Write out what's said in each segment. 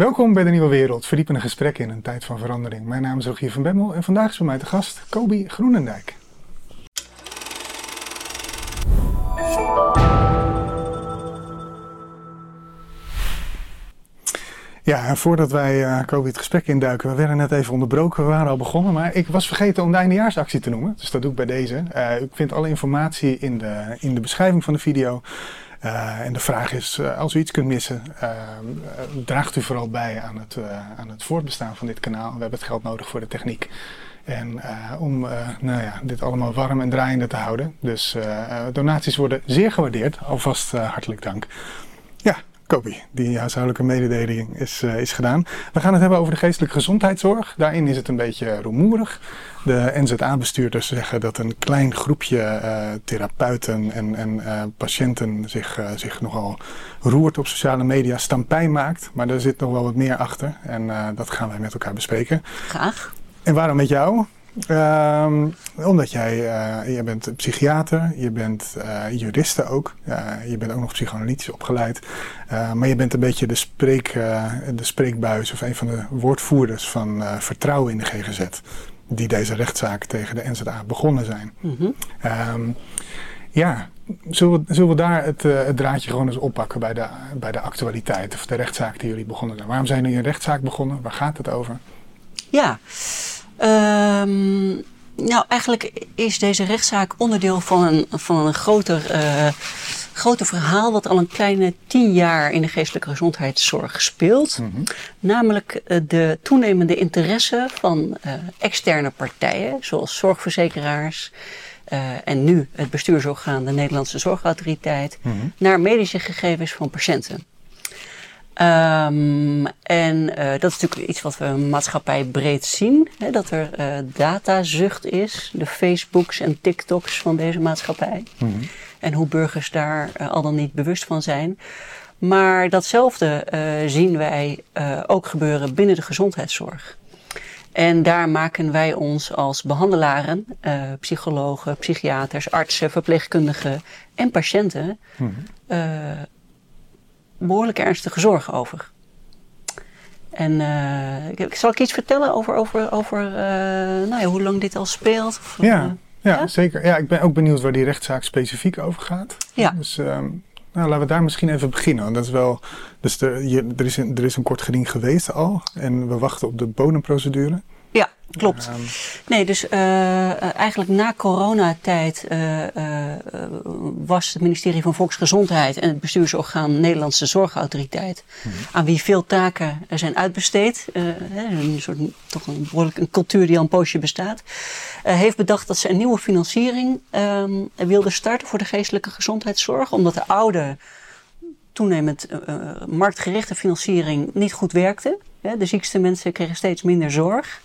Welkom bij de Nieuwe Wereld, verdiepende gesprekken in een tijd van verandering. Mijn naam is Rogier van Bemmel en vandaag is bij mij te gast Kobi Groenendijk. Ja, en voordat wij uh, Kobi het gesprek induiken, we werden net even onderbroken, we waren al begonnen, maar ik was vergeten om de eindejaarsactie te noemen, dus dat doe ik bij deze. Uh, ik vind alle informatie in de, in de beschrijving van de video. Uh, en de vraag is, uh, als u iets kunt missen, uh, draagt u vooral bij aan het, aan het voortbestaan van dit kanaal. We hebben het geld nodig voor de techniek. En om nou ja, dit allemaal warm en draaiende te houden. Dus donaties worden zeer gewaardeerd. Alvast hartelijk dank. Kobi, die huishoudelijke mededeling is, uh, is gedaan. We gaan het hebben over de geestelijke gezondheidszorg. Daarin is het een beetje rumoerig. De NZA-bestuurders zeggen dat een klein groepje uh, therapeuten en, en uh, patiënten zich, zich nogal roert op sociale media, stampijn maakt. Maar er zit nog wel wat meer achter en dat gaan wij met elkaar bespreken. Graag. En waarom met jou? Uh, omdat jij, uh, je bent psychiater, je bent uh, juriste ook, uh, je bent ook nog psychoanalytisch opgeleid, maar je bent een beetje de, spreek, de spreekbuis of een van de woordvoerders van vertrouwen in de GGZ, die deze rechtszaak tegen de NZA begonnen zijn. Mm -hmm. um, ja, zullen we, zullen we daar het, het, draadje gewoon eens oppakken bij de, bij de actualiteit of de rechtszaak die jullie begonnen zijn? Waarom zijn jullie een rechtszaak begonnen? Waar gaat het over? Ja. Um, nou, eigenlijk is deze rechtszaak onderdeel van een, van een groter, uh, groter verhaal. wat al een kleine tien jaar in de geestelijke gezondheidszorg speelt. Mm -hmm. Namelijk uh, de toenemende interesse van uh, externe partijen, zoals zorgverzekeraars. en nu het bestuursorgaan, de Nederlandse Zorgautoriteit, mm -hmm. naar medische gegevens van patiënten. Um, en uh, dat is natuurlijk iets wat we maatschappij breed zien. Hè, dat er uh, datazucht is. De Facebooks en TikToks van deze maatschappij. Mm -hmm. En hoe burgers daar uh, al dan niet bewust van zijn. Maar datzelfde zien wij ook gebeuren binnen de gezondheidszorg. En daar maken wij ons als behandelaren, psychologen, psychiaters, artsen, verpleegkundigen en patiënten mm -hmm behoorlijk ernstige zorgen over. En uh, zal ik iets vertellen over, over, over uh, nou ja, hoe lang dit al speelt? Of, ja, uh, ja, ja, zeker. Ja, ik ben ook benieuwd waar die rechtszaak specifiek over gaat. Ja. Dus um, nou, laten we daar misschien even beginnen. Want dat is wel, dus de, je, er, is een, er is een kort geding geweest al. En we wachten op de bodemprocedure. Ja, klopt. Um, nee, dus uh, eigenlijk na coronatijd uh, uh, was het ministerie van Volksgezondheid en het bestuursorgaan Nederlandse Zorgautoriteit, -hmm. aan wie veel taken zijn uitbesteed, een soort toch een behoorlijk een cultuur die al een poosje bestaat, heeft bedacht dat ze een nieuwe financiering um, wilde starten voor de geestelijke gezondheidszorg, omdat de oude toenemend marktgerichte financiering niet goed werkte. De ziekste mensen kregen steeds minder zorg.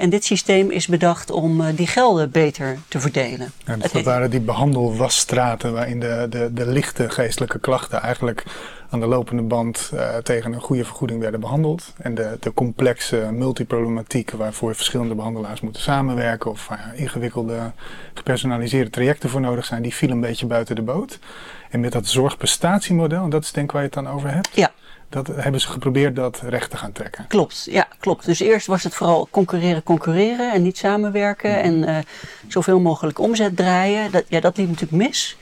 En dit systeem is bedacht om uh, die gelden beter te verdelen. En dat waren die behandelwasstraten waarin de, de, de lichte geestelijke klachten eigenlijk aan de lopende band uh, tegen een goede vergoeding werden behandeld. En de, de complexe multiproblematiek waarvoor verschillende behandelaars moeten samenwerken of ingewikkelde gepersonaliseerde trajecten voor nodig zijn, die viel een beetje buiten de boot. En met dat zorgprestatiemodel, en dat is denk ik waar je het dan over hebt. Ja. Dat hebben ze geprobeerd dat recht te gaan trekken. Klopt, ja, klopt. Dus eerst was het vooral concurreren, concurreren en niet samenwerken en uh, zoveel mogelijk omzet draaien. Dat, ja, dat liep natuurlijk mis.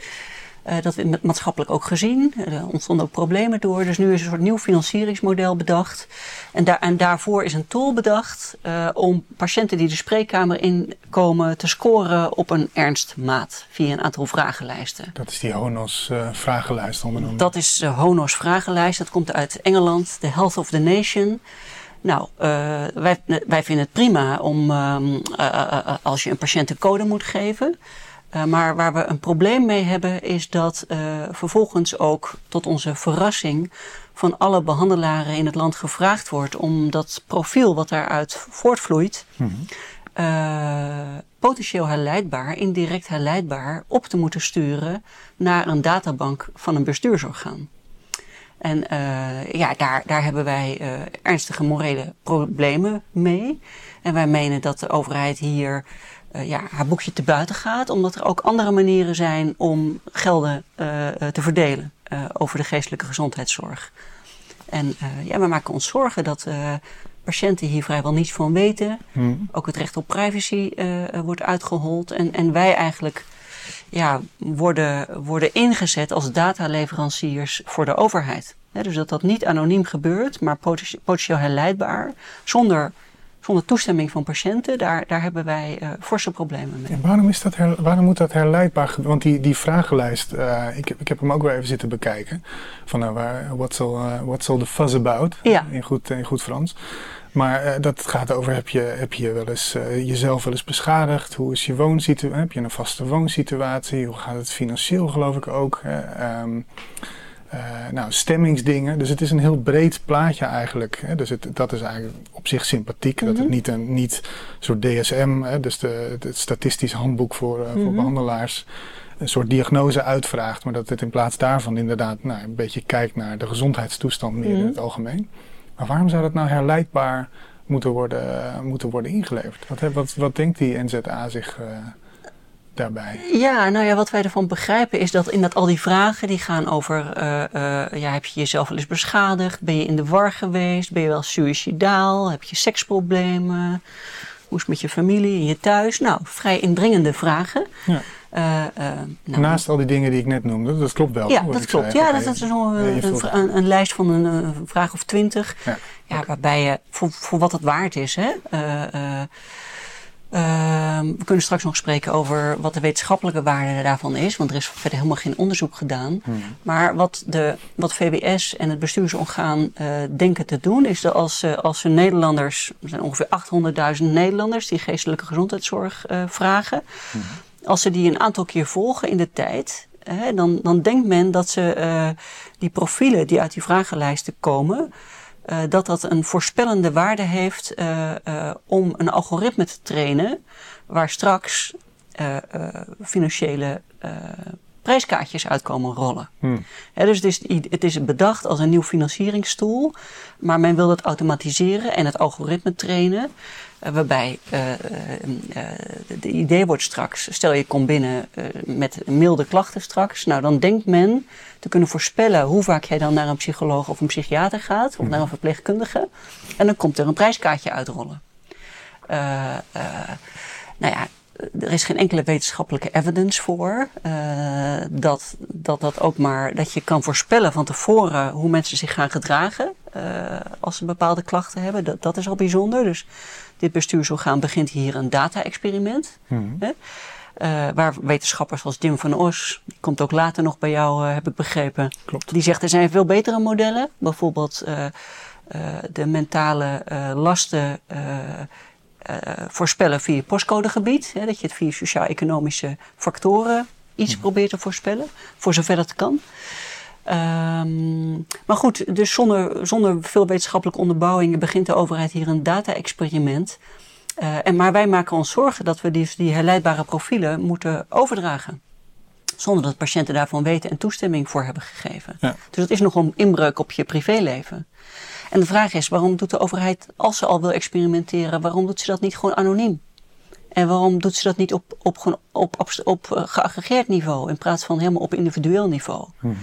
Uh, dat werd maatschappelijk ook gezien. Er ontstonden ook problemen door. Dus nu is een soort nieuw financieringsmodel bedacht. En, daar, en daarvoor is een tool bedacht uh, om patiënten die de spreekkamer inkomen te scoren op een ernstmaat via een aantal vragenlijsten. Dat is die HONOS vragenlijst onder Dat is de HONOS vragenlijst. Dat komt uit Engeland, de Health of the Nation. Nou, uh, wij, wij vinden het prima om um, als je een patiënt een code moet geven. Uh, maar waar we een probleem mee hebben is dat uh, vervolgens ook tot onze verrassing van alle behandelaren in het land gevraagd wordt om dat profiel wat daaruit voortvloeit, mm -hmm. uh, potentieel herleidbaar, indirect herleidbaar, op te moeten sturen naar een databank van een bestuursorgaan. En ja, daar, daar hebben wij ernstige morele problemen mee. En wij menen dat de overheid hier uh, ja, haar boekje te buiten gaat, omdat er ook andere manieren zijn om gelden uh, te verdelen uh, over de geestelijke gezondheidszorg. En ja, we maken ons zorgen dat patiënten hier vrijwel niets van weten. Hmm. Ook het recht op privacy wordt uitgehold. En, en wij eigenlijk ja, worden, worden ingezet als dataleveranciers voor de overheid. dus dat dat niet anoniem gebeurt, maar potentieel herleidbaar, zonder, zonder toestemming van patiënten, daar, daar hebben wij uh, forse problemen mee. En waarom, is dat waarom moet dat herleidbaar gebeuren? Want die, die vragenlijst, uh, ik, ik heb hem ook weer even zitten bekijken. Van uh, what's, all, what's all the fuzz about? Ja. In, goed, in goed Frans. Maar uh, dat gaat over, heb je, heb je wel eens, uh, jezelf wel eens beschadigd? Hoe is je woonsituatie? Heb je een vaste woonsituatie? Hoe gaat het financieel geloof ik ook? Um, uh, nou, stemmingsdingen. Dus het is een heel breed plaatje eigenlijk. Hè? Dus het, dat is eigenlijk op zich sympathiek. Mm -hmm. Dat het niet een niet soort DSM, hè? dus de, het statistisch handboek voor, mm -hmm. voor behandelaars, een soort diagnose uitvraagt. Maar dat het in plaats daarvan inderdaad nou, een beetje kijkt naar de gezondheidstoestand meer mm -hmm. in het algemeen. Maar waarom zou dat nou herleidbaar moeten worden, moeten worden ingeleverd? Wat, wat, wat denkt die NZA zich uh, daarbij? Ja, nou ja, wat wij ervan begrijpen is dat in dat al die vragen die gaan over, uh, uh, ja, heb je jezelf wel eens beschadigd? Ben je in de war geweest? Ben je wel suicidaal? Heb je seksproblemen? Hoe is het met je familie en je thuis? Nou, vrij indringende vragen. Ja. Uh, nou, Naast al die dingen die ik net noemde, dat klopt wel. Ja, dat klopt. Ja, dat is een, een, een, een, lijst van een, een, vraag of twintig. Ja, ja waarbij je voor, voor wat het waard is. Hè, uh, we kunnen straks nog spreken over wat de wetenschappelijke waarde daarvan is, want er is verder helemaal geen onderzoek gedaan. Hmm. Maar wat, de, wat VWS en het bestuursorgaan denken te doen, is dat als, als ze Nederlanders, er zijn ongeveer 800.000 Nederlanders die geestelijke gezondheidszorg vragen. Hmm als ze die een aantal keer volgen in de tijd, hè, dan, dan denkt men dat ze die profielen die uit die vragenlijsten komen, uh, dat dat een voorspellende waarde heeft uh, om een algoritme te trainen waar straks financiële prijskaartjes uitkomen rollen. Hmm. He, dus het is, het is bedacht als een nieuw financieringstool, maar men wil het automatiseren en het algoritme trainen. Uh, waarbij uh, uh, de idee wordt straks, stel je komt binnen met milde klachten straks, nou dan denkt men te kunnen voorspellen hoe vaak jij dan naar een psycholoog of een psychiater gaat, of naar een verpleegkundige, en dan komt er een prijskaartje uitrollen. nou ja, er is geen enkele wetenschappelijke evidence voor uh, dat, dat dat ook maar dat je kan voorspellen van tevoren hoe mensen zich gaan gedragen uh, als ze bepaalde klachten hebben. Dat, dat is al bijzonder. Dus dit bestuursorgaan begint hier een data-experiment. Hmm. Hè? Uh, waar wetenschappers als Dim van Os, die komt ook later nog bij jou, heb ik begrepen. Klopt. Die zegt er zijn veel betere modellen. Bijvoorbeeld de mentale lasten voorspellen via postcodegebied. Hè, dat je het via sociaal-economische factoren iets Hmm. probeert te voorspellen, voor zover dat kan. Um, maar goed, dus zonder, zonder veel wetenschappelijke onderbouwing begint de overheid hier een data-experiment. Uh, en, maar wij maken ons zorgen dat we die, die herleidbare profielen moeten overdragen. Zonder dat patiënten daarvan weten en toestemming voor hebben gegeven. Ja. Dus dat is nog een inbreuk op je privéleven. En de vraag is, waarom doet de overheid, als ze al wil experimenteren, waarom doet ze dat niet gewoon anoniem? En waarom doet ze dat niet op, op, op, op, op uh, geaggregeerd niveau, in plaats van helemaal op individueel niveau? Hmm.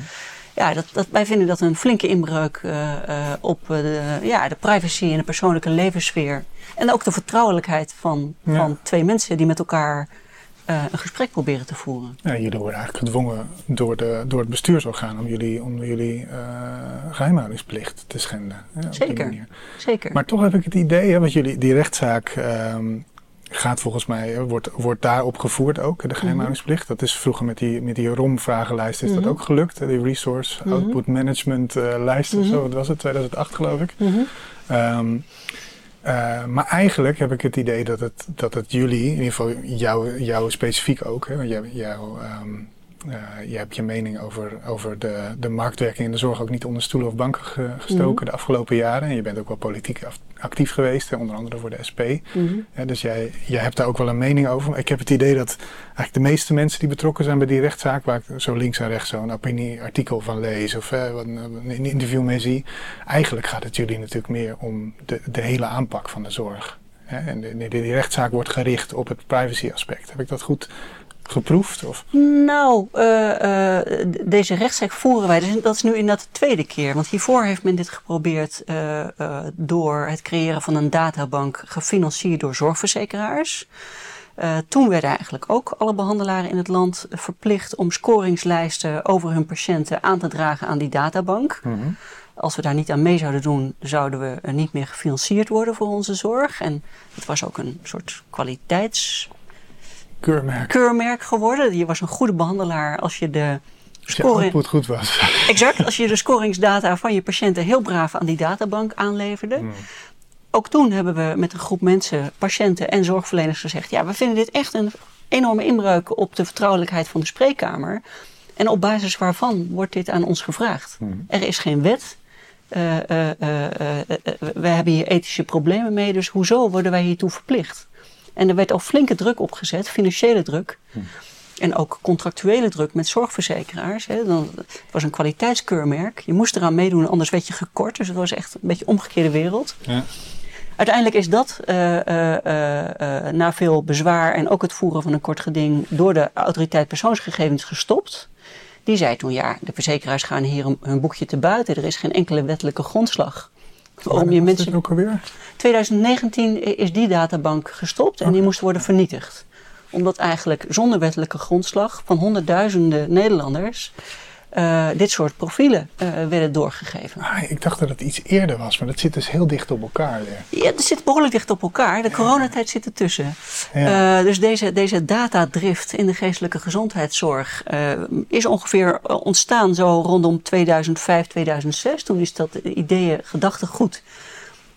Ja, dat, dat, wij vinden dat een flinke inbreuk uh, uh, op de, ja, de privacy en de persoonlijke levenssfeer. En ook de vertrouwelijkheid van, Ja. van twee mensen die met elkaar uh, een gesprek proberen te voeren. Ja, jullie worden eigenlijk gedwongen door, de, door het bestuursorgaan om jullie, om jullie uh, geheimhoudingsplicht te schenden. Ja, Zeker, zeker. Maar toch heb ik het idee, hè, want jullie, die rechtszaak um, gaat volgens mij, wordt, wordt daarop gevoerd ook, de geheimhoudingsplicht. Dat is vroeger met die, met die ROM-vragenlijst is Mhm. dat ook gelukt. hè, Die Resource Mhm. Output Management uh, lijst of Mhm. zo, wat was het, 2008 geloof ik. Mhm. Um, uh, maar eigenlijk heb ik het idee dat het, dat het jullie, in ieder geval jou, jou specifiek ook, hè, want jij, jou, um, uh, je hebt je mening over, over de, de marktwerking in de zorg ook niet onder stoelen of banken ge, gestoken Mhm. de afgelopen jaren. En je bent ook wel politiek af, actief geweest, onder andere voor de SP. Mhm. Dus jij, jij hebt daar ook wel een mening over. Ik heb het idee dat eigenlijk de meeste mensen die betrokken zijn bij die rechtszaak, waar ik zo links en rechts zo'n opinieartikel van lees of eh, een interview mee zie, eigenlijk gaat het jullie natuurlijk meer om de, de hele aanpak van de zorg. En die rechtszaak wordt gericht op het privacy aspect. Heb ik dat goed geproefd? Of? Nou, uh, uh, deze rechtszaak voeren wij. Dus dat is nu inderdaad de tweede keer. Want hiervoor heeft men dit geprobeerd uh, door het creëren van een databank gefinancierd door zorgverzekeraars. toen werden eigenlijk ook alle behandelaren in het land verplicht om scoringslijsten over hun patiënten aan te dragen aan die databank. Mm -hmm. Als we daar niet aan mee zouden doen, zouden we niet meer gefinancierd worden voor onze zorg. En het was ook een soort kwaliteits keurmerk. keurmerk geworden. Je was een goede behandelaar als je de scoring... Als goed was. Exact, als je de scoringsdata van je patiënten heel braaf aan die databank aanleverde. Hmm. Ook toen hebben we met een groep mensen, patiënten en zorgverleners gezegd... ja, we vinden dit echt een enorme inbreuk op de vertrouwelijkheid van de spreekkamer. En op basis waarvan wordt dit aan ons gevraagd? Hmm. Er is geen wet. Uh, uh, uh, we hebben hier ethische problemen mee, dus hoezo worden wij hiertoe verplicht? En er werd al flinke druk opgezet, financiële druk. Hm. En ook contractuele druk met zorgverzekeraars. Hè. Dan, het was een kwaliteitskeurmerk. Je moest eraan meedoen, anders werd je gekort. Dus het was echt een beetje omgekeerde wereld. Ja. Uiteindelijk is dat uh, uh, uh, na veel bezwaar en ook het voeren van een kort geding door de autoriteit persoonsgegevens gestopt. Die zei toen, ja, de verzekeraars gaan hier hun boekje te buiten. Er is geen enkele wettelijke grondslag Je mensen. ook alweer? 2019 is die databank gestopt en die moest worden vernietigd. Omdat eigenlijk zonder wettelijke grondslag van honderdduizenden Nederlanders uh, dit soort profielen uh, werden doorgegeven. Ah, ik dacht dat het iets eerder was, maar dat zit dus heel dicht op elkaar. Weer. Ja, het zit behoorlijk dicht op elkaar. De coronatijd zit ertussen. Ja. Uh, dus deze, deze datadrift in de geestelijke gezondheidszorg is ongeveer ontstaan zo rondom 2005, 2006. Toen is dat ideeën, gedachtegoed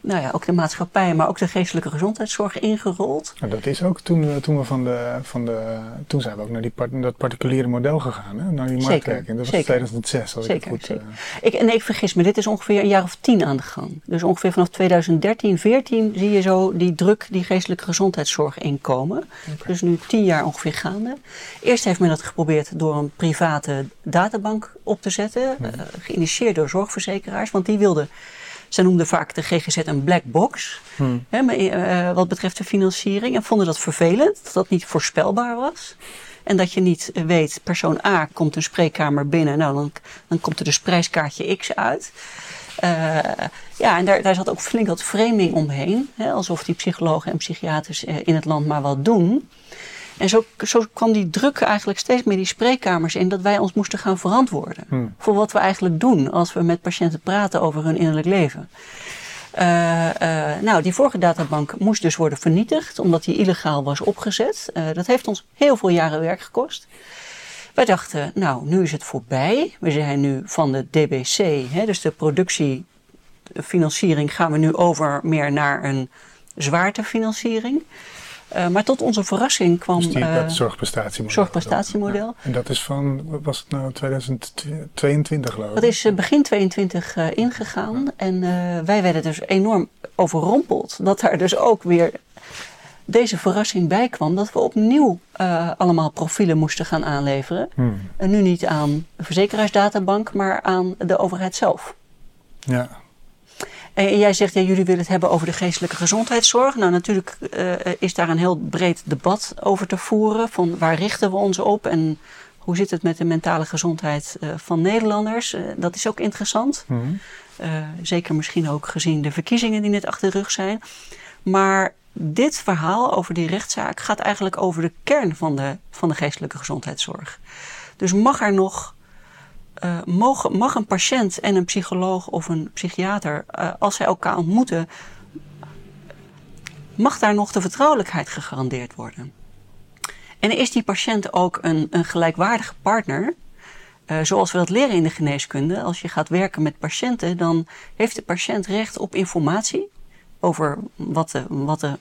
nou ja, ook de maatschappij, maar ook de geestelijke gezondheidszorg ingerold. Nou, dat is ook toen, toen we van de, van de. Toen zijn we ook naar die part, dat particuliere model gegaan, hè? naar die marktwerking. Dat was 2006, als zeker, ik goed. Zeker. Uh... Ik, en ik vergis me, dit is ongeveer een jaar of tien aan de gang. Dus ongeveer vanaf 2013, 14 zie je zo die druk, die geestelijke gezondheidszorg inkomen. Okay. Dus nu tien jaar ongeveer gaande. Eerst heeft men dat geprobeerd door een private databank op te zetten, uh, geïnitieerd door zorgverzekeraars, want die wilden ze noemden vaak de GGZ een black box. Hmm. Hè, maar, uh, wat betreft de financiering. En vonden dat vervelend, dat dat niet voorspelbaar was. En dat je niet weet, persoon A komt een spreekkamer binnen. Nou, dan, dan komt er dus prijskaartje X uit. Uh, ja, en daar, daar zat ook flink wat framing omheen. Hè, alsof die psychologen en psychiaters in het land maar wat doen. En zo, zo kwam die druk eigenlijk steeds meer die spreekkamers in dat wij ons moesten gaan verantwoorden hmm. voor wat we eigenlijk doen als we met patiënten praten over hun innerlijk leven. Uh, uh, nou, die vorige databank moest dus worden vernietigd omdat die illegaal was opgezet. Uh, dat heeft ons heel veel jaren werk gekost. Wij dachten, nou, nu is het voorbij. We zijn nu van de DBC, hè, dus de productiefinanciering, gaan we nu over meer naar een zwaartefinanciering. Uh, maar tot onze verrassing kwam. Dus die, uh, dat zorgprestatiemodel. Zorgprestatiemodel. Ja. En dat is van, was het nou, 2022 geloof ik? Dat is uh, begin 22 ingegaan. Ja. En wij werden dus enorm overrompeld. Dat daar dus ook weer deze verrassing bij kwam. Dat we opnieuw allemaal profielen moesten gaan aanleveren. Hmm. En nu niet aan de verzekeraarsdatabank, maar aan de overheid zelf. Ja. En jij zegt, ja, jullie willen het hebben over de geestelijke gezondheidszorg. Nou, natuurlijk uh, is daar een heel breed debat over te voeren. Van waar richten we ons op en hoe zit het met de mentale gezondheid uh, van Nederlanders? Uh, dat is ook interessant. Mm -hmm. zeker misschien ook gezien de verkiezingen die net achter de rug zijn. Maar dit verhaal over die rechtszaak gaat eigenlijk over de kern van de, van de geestelijke gezondheidszorg. Dus mag er nog mogen, mag een patiënt en een psycholoog of een psychiater, uh, als zij elkaar ontmoeten, mag daar nog de vertrouwelijkheid gegarandeerd worden? En is die patiënt ook een, een gelijkwaardige partner? Uh, zoals we dat leren in de geneeskunde, als je gaat werken met patiënten, dan heeft de patiënt recht op informatie over wat, de, wat, de,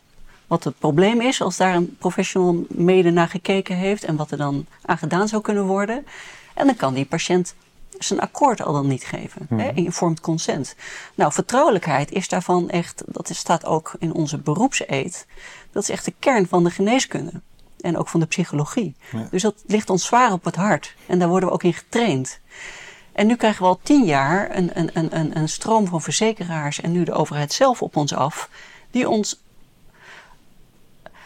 wat het probleem is, als daar een professional mede naar gekeken heeft en wat er dan aan gedaan zou kunnen worden. En dan kan die patiënt zijn akkoord al dan niet geven. Hmm. Hè, informed consent. Nou, vertrouwelijkheid is daarvan echt, dat staat ook in onze beroepseed. Dat is echt de kern van de geneeskunde. En ook van de psychologie. Dus dat ligt ons zwaar op het hart. En daar worden we ook in getraind. En nu krijgen we al tien jaar een, een, een, een stroom van verzekeraars en nu de overheid zelf op ons af, die ons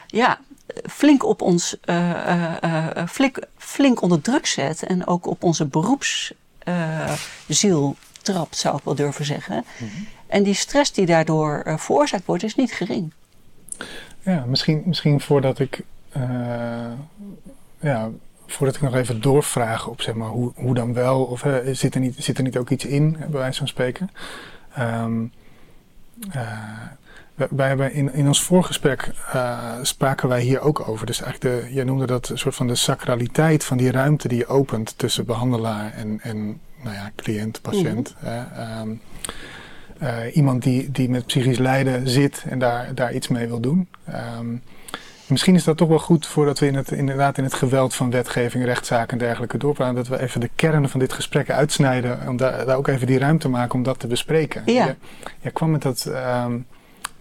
ja, flink op ons uh, flink, flink onder druk zet en ook op onze beroepsziel trapt, zou ik wel durven zeggen. Mhm. En die stress die daardoor veroorzaakt wordt, is niet gering. Ja, misschien, misschien voordat ik ja, voordat ik nog even doorvraag op zeg maar, hoe, hoe dan wel, of zit, er niet, zit er niet ook iets in, bij wijze van spreken. Um, wij hebben in, in ons voorgesprek uh, spraken wij hier ook over. Dus eigenlijk, de, jij noemde dat een soort van de sacraliteit van die ruimte die je opent tussen behandelaar en, en nou ja, cliënt, patiënt. Mhm. Ehm, eh, iemand die, die met psychisch lijden zit en daar, daar iets mee wil doen. Um, misschien is dat toch wel goed voordat we in het, inderdaad in het geweld van wetgeving, rechtszaken en dergelijke doorpraten, dat we even de kern van dit gesprek uitsnijden. Om daar, daar ook even die ruimte maken om dat te bespreken. Ja. Je, je kwam met dat. Um,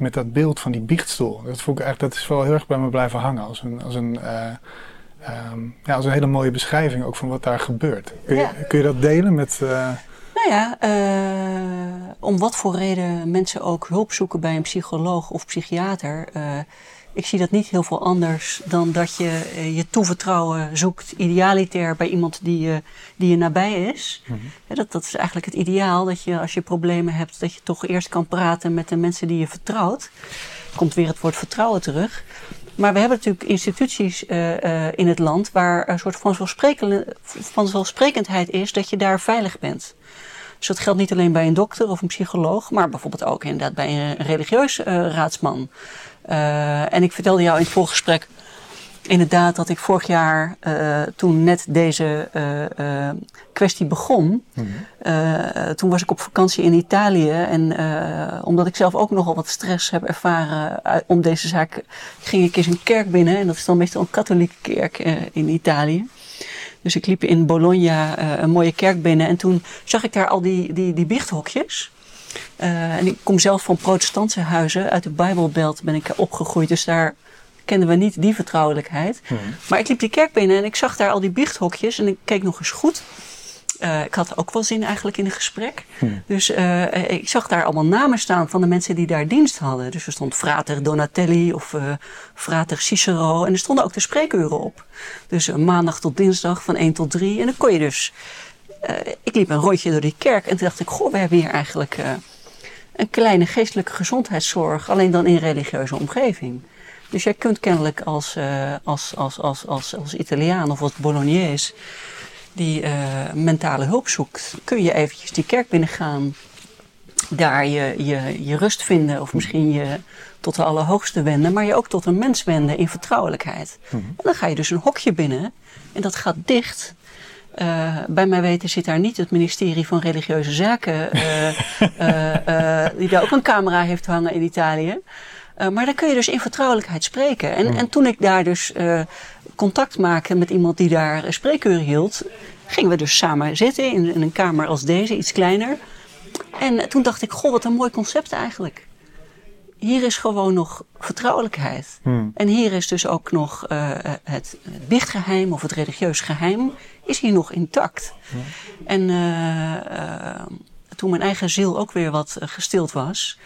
met dat beeld van die biechtstoel. Dat, vond ik eigenlijk, dat is wel heel erg bij me blijven hangen. Als een, als een, uh, um, ja, als een hele mooie beschrijving ook van wat daar gebeurt. Kun je, kun je dat delen met... Uh... Nou ja, uh, om wat voor reden mensen ook hulp zoeken bij een psycholoog of psychiater ik zie dat niet heel veel anders dan dat je eh, je toevertrouwen zoekt, idealitair, bij iemand die je, die je nabij is. Mhm. dat, dat is eigenlijk het ideaal, dat je als je problemen hebt, dat je toch eerst kan praten met de mensen die je vertrouwt. Komt weer het woord vertrouwen terug. Maar we hebben natuurlijk instituties uh, uh, in het land waar een soort van vanzelfsprekendheid is dat je daar veilig bent. Dus dat geldt niet alleen bij een dokter of een psycholoog, maar bijvoorbeeld ook inderdaad bij een religieus uh, raadsman. Uh, en ik vertelde jou in het voorgesprek inderdaad dat ik vorig jaar, uh, toen net deze uh, kwestie begon, mm toen was ik op vakantie in Italië. En omdat ik zelf ook nogal wat stress heb ervaren om deze zaak, ging ik eens een kerk binnen. En dat is dan meestal een katholieke kerk in Italië. Dus ik liep in Bologna een mooie kerk binnen. En toen zag ik daar al die, die, die biechthokjes. Uh, en ik kom zelf van protestantse huizen. Uit de Bijbelbelt ben ik opgegroeid. Dus daar kenden we niet die vertrouwelijkheid. Hmm. Maar ik liep die kerk binnen en ik zag daar al die biechthokjes. En ik keek nog eens goed. Uh, ik had ook wel zin eigenlijk in een gesprek. Hmm. Dus uh, ik zag daar allemaal namen staan van de mensen die daar dienst hadden. Dus er stond Frater Donatelli of uh, Frater Cicero. En er stonden ook de spreekuren op. Dus maandag tot dinsdag van 1 tot 3. En dan kon je dus uh, ik liep een rondje door die kerk en toen dacht ik, goh, we hebben hier eigenlijk uh, een kleine geestelijke gezondheidszorg, alleen dan in religieuze omgeving. Dus jij kunt kennelijk als, uh, als, als, als, als, als Italiaan of als Bolognese die mentale hulp zoekt, kun je eventjes die kerk binnengaan, daar je, je, je rust vinden of misschien je tot de Allerhoogste wenden, maar je ook tot een mens wenden in vertrouwelijkheid. Mhm. En dan ga je dus een hokje binnen en dat gaat dicht. Uh, bij mijn weten zit daar niet het ministerie van Religieuze Zaken, uh, uh, die daar ook een camera heeft hangen in Italië. maar dan kun je dus in vertrouwelijkheid spreken. En, en toen ik daar dus contact maakte met iemand die daar spreekuur hield, gingen we dus samen zitten in, in, een kamer als deze, iets kleiner. En toen dacht ik, goh, wat een mooi concept eigenlijk hier is gewoon nog vertrouwelijkheid. Hmm. En hier is dus ook nog uh, het, biechtgeheim of het religieus geheim is hier nog intact. Hmm. En uh, toen mijn eigen ziel ook weer wat gestild was,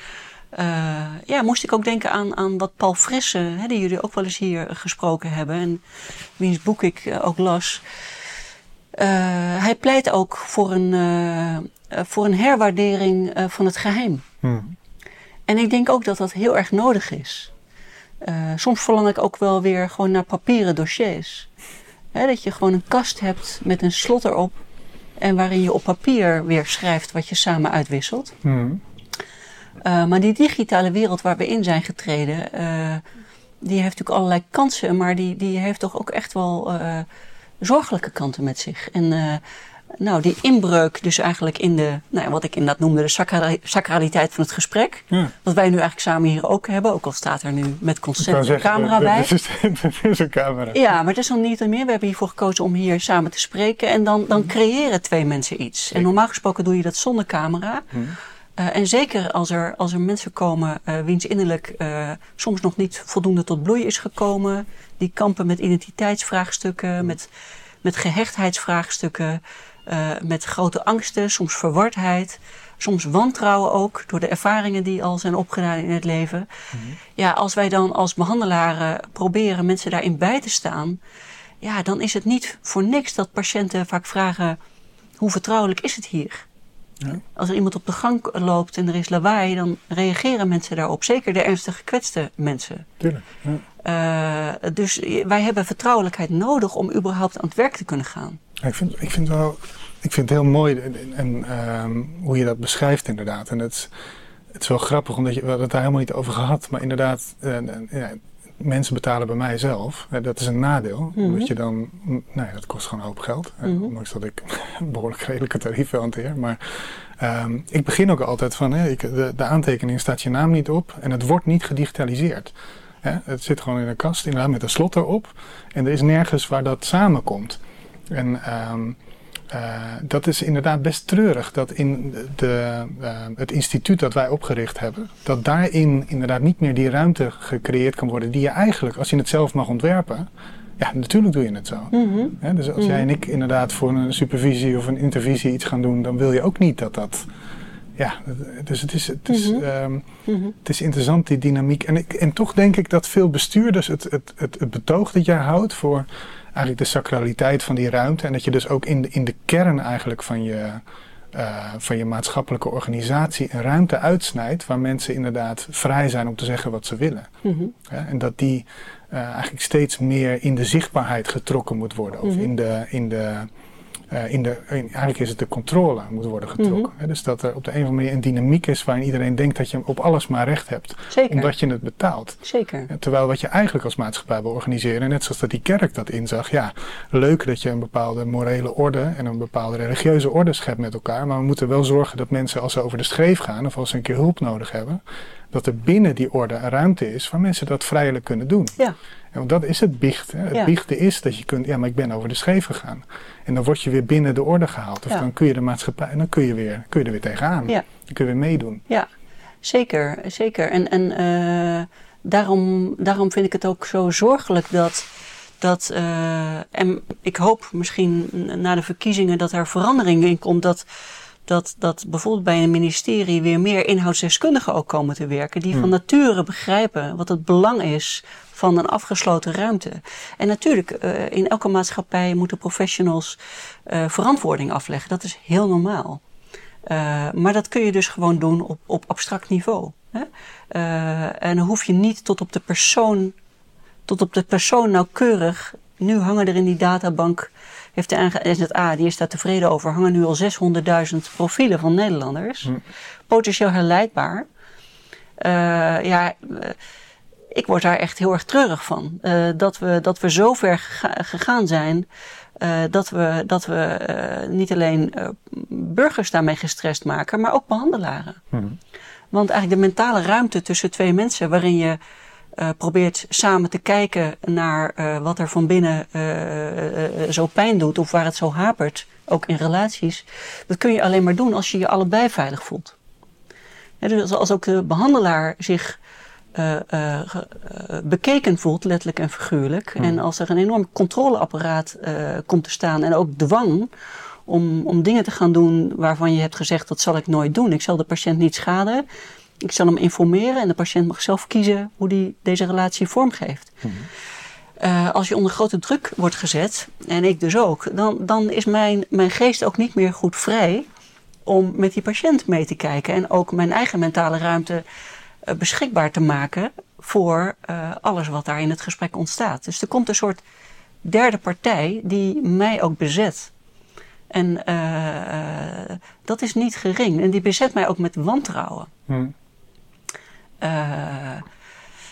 ja, moest ik ook denken aan, aan wat Paul Fresse, hè, die jullie ook wel eens hier gesproken hebben en wiens boek ik ook las. hij pleit ook voor een, voor een herwaardering van het geheim. Hmm. En ik denk ook dat dat heel erg nodig is. Uh, soms verlang ik ook wel weer gewoon naar papieren dossiers. dat je gewoon een kast hebt met een slot erop. En waarin je op papier weer schrijft wat je samen uitwisselt. Hmm. Uh, maar die digitale wereld waar we in zijn getreden, uh, die heeft natuurlijk allerlei kansen, maar die, die heeft toch ook echt wel zorgelijke kanten met zich. En nou, die inbreuk dus eigenlijk in de, nou, wat ik inderdaad noemde, de sacraliteit van het gesprek. Ja. Wat wij nu eigenlijk samen hier ook hebben, ook al staat er nu met consent een camera bij. Het is, is, een camera. Ja, maar het is dan niet meer. We hebben hiervoor gekozen om hier samen te spreken. En dan, dan creëren twee mensen iets. En normaal gesproken doe je dat zonder camera. Uh, en zeker als er, als er mensen komen uh, wiens innerlijk uh, soms nog niet voldoende tot bloei is gekomen. Die kampen met identiteitsvraagstukken, met, met gehechtheidsvraagstukken. Uh, met grote angsten, soms verwardheid. soms wantrouwen ook door de ervaringen die al zijn opgedaan in het leven. Ja, als wij dan als behandelaren proberen mensen daarin bij te staan, ja, dan is het niet voor niks dat patiënten vaak vragen: hoe vertrouwelijk is het hier? Ja. Als er iemand op de gang loopt en er is lawaai, dan reageren mensen daarop. Zeker de ernstig gekwetste mensen. Tuurlijk. Ja. Uh, dus wij hebben vertrouwelijkheid nodig om überhaupt aan het werk te kunnen gaan. Ik, vind, ik, vind wel, ik vind het heel mooi en, en uh, hoe je dat beschrijft inderdaad. En het, het is wel grappig, omdat je, we het daar helemaal niet over gehad. Maar inderdaad, uh, ja, mensen betalen bij mij zelf. Dat is een nadeel. Mm Omdat je dan, nou ja, dat kost gewoon een hoop geld. Mm -hmm. Ondanks dat ik behoorlijk redelijke tarieven hanteer. Maar um, ik begin ook altijd van, hè, ik, de, de, aantekening staat je naam niet op en het wordt niet gedigitaliseerd. Hè? Het zit gewoon in een kast, inderdaad, met een slot erop. En er is nergens waar dat samenkomt. En um, uh, dat is inderdaad best treurig dat in de, uh, het instituut dat wij opgericht hebben, dat daarin inderdaad niet meer die ruimte gecreëerd kan worden die je eigenlijk, als je het zelf mag ontwerpen, ja, natuurlijk doe je het zo. Mm -hmm. He, dus als mm -hmm. jij en ik inderdaad voor een supervisie of een intervisie iets gaan doen, dan wil je ook niet dat dat. Ja, dus het is, het is, mm -hmm. um, het is interessant die dynamiek. En, ik, en toch denk ik dat veel bestuurders het, het, het, het betoog dat jij houdt voor eigenlijk de sacraliteit van die ruimte. En dat je dus ook in de, in de kern eigenlijk van je, uh, van je maatschappelijke organisatie een ruimte uitsnijdt waar mensen inderdaad vrij zijn om te zeggen wat ze willen. Mm -hmm. Ja, en dat die uh, eigenlijk steeds meer in de zichtbaarheid getrokken moet worden. Of Mhm. in de. In de uh, in de, in, eigenlijk is het de controle moet worden getrokken. Mhm. Dus dat er op de een of andere manier een dynamiek is waarin iedereen denkt dat je op alles maar recht hebt. Zeker. Omdat je het betaalt. Zeker. Ja, terwijl wat je eigenlijk als maatschappij wil organiseren, net zoals dat die kerk dat inzag, ja, leuk dat je een bepaalde morele orde en een bepaalde religieuze orde schept met elkaar, maar we moeten wel zorgen dat mensen als ze over de schreef gaan of als ze een keer hulp nodig hebben, dat er binnen die orde een ruimte is waar mensen dat vrijelijk kunnen doen. Ja. En want dat is het biechten. Het Ja. biechten is dat je kunt, ja, maar ik ben over de scheef gegaan. En dan word je weer binnen de orde gehaald. Of Ja. dan kun je de maatschappij, en dan kun je, weer, kun je er weer tegenaan. Ja. Dan kun je weer meedoen. Ja, zeker, zeker. En, en eh, daarom, daarom vind ik het ook zo zorgelijk dat, dat eh, en ik hoop misschien na de verkiezingen dat er verandering in komt, dat, dat, dat bijvoorbeeld bij een ministerie weer meer inhoudsdeskundigen ook komen te werken, die Hmm. van nature begrijpen wat het belang is van een afgesloten ruimte. En natuurlijk, eh, in elke maatschappij moeten professionals eh, verantwoording afleggen. Dat is heel normaal. Uh, maar dat kun je dus gewoon doen op, op abstract niveau. Hè? En dan hoef je niet tot op de persoon, tot op de persoon nauwkeurig. Nu hangen er in die databank, heeft de NZA, die is daar tevreden over, hangen nu al 600.000 profielen van Nederlanders. Hm. Potentieel herleidbaar. Uh, ja, ik word daar echt heel erg treurig van. dat, we, dat we zo ver gega gegaan zijn. Uh, dat we, dat we niet alleen burgers daarmee gestrest maken, maar ook behandelaren. Hmm. Want eigenlijk de mentale ruimte tussen twee mensen, waarin je probeert samen te kijken naar wat er van binnen zo pijn doet of waar het zo hapert, ook in relaties, dat kun je alleen maar doen als je je allebei veilig voelt. Ja, dus als ook de behandelaar zich bekeken voelt, letterlijk en figuurlijk. Hmm. En als er een enorm controleapparaat komt te staan en ook dwang om, om dingen te gaan doen waarvan je hebt gezegd dat zal ik nooit doen. Ik zal de patiënt niet schaden. Ik zal hem informeren en de patiënt mag zelf kiezen hoe hij deze relatie vormgeeft. Hmm. Uh, als je onder grote druk wordt gezet, en ik dus ook, dan, dan is mijn, mijn geest ook niet meer goed vrij om met die patiënt mee te kijken. En ook mijn eigen mentale ruimte uh, beschikbaar te maken voor uh, alles wat daar in het gesprek ontstaat. Dus er komt een soort derde partij die mij ook bezet. En dat is niet gering. En die bezet mij ook met wantrouwen. Hmm.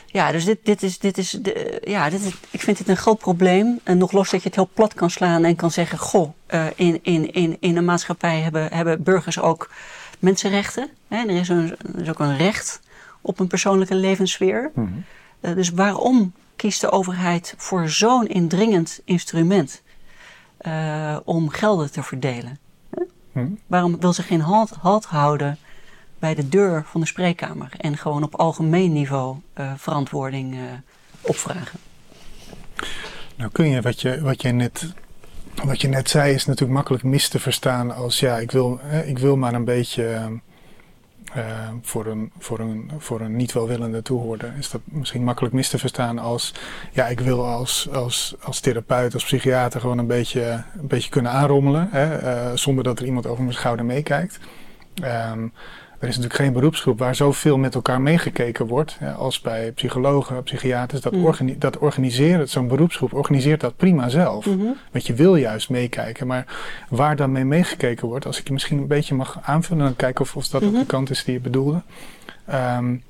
Ja, dus dit, dit is, dit is, de, ja, dit is, ik vind dit een groot probleem. En nog los dat je het heel plat kan slaan en kan zeggen: Goh, in, in, in, in een maatschappij hebben, hebben burgers ook mensenrechten. Hè? Er, is een, er is ook een recht op een persoonlijke levenssfeer. Hmm. Uh, dus waarom kiest de overheid voor zo'n indringend instrument uh, om gelden te verdelen? Hmm. Waarom wil ze geen halt, halt, houden bij de deur van de spreekkamer en gewoon op algemeen niveau uh, verantwoording opvragen? Nou kun je wat je, wat je net wat je net zei is natuurlijk makkelijk mis te verstaan als ja, ik wil, ik wil maar een beetje Uh, voor, een, voor, een, voor een niet welwillende toehoorder is dat misschien makkelijk mis te verstaan als... ja, ik wil als, als, als therapeut, als psychiater gewoon een beetje, een beetje kunnen aanrommelen... Hè, zonder dat er iemand over mijn schouder meekijkt. Um, er is natuurlijk geen beroepsgroep waar zoveel met elkaar meegekeken wordt hè, als bij psychologen, psychiaters. Dat, mm. organi dat organiseren, zo'n beroepsgroep organiseert dat prima zelf. Mm -hmm. Want je wil juist meekijken. Maar waar dan mee meegekeken wordt, als ik je misschien een beetje mag aanvullen, dan kijken of, of dat mm -hmm. op de kant is die je bedoelde. Um,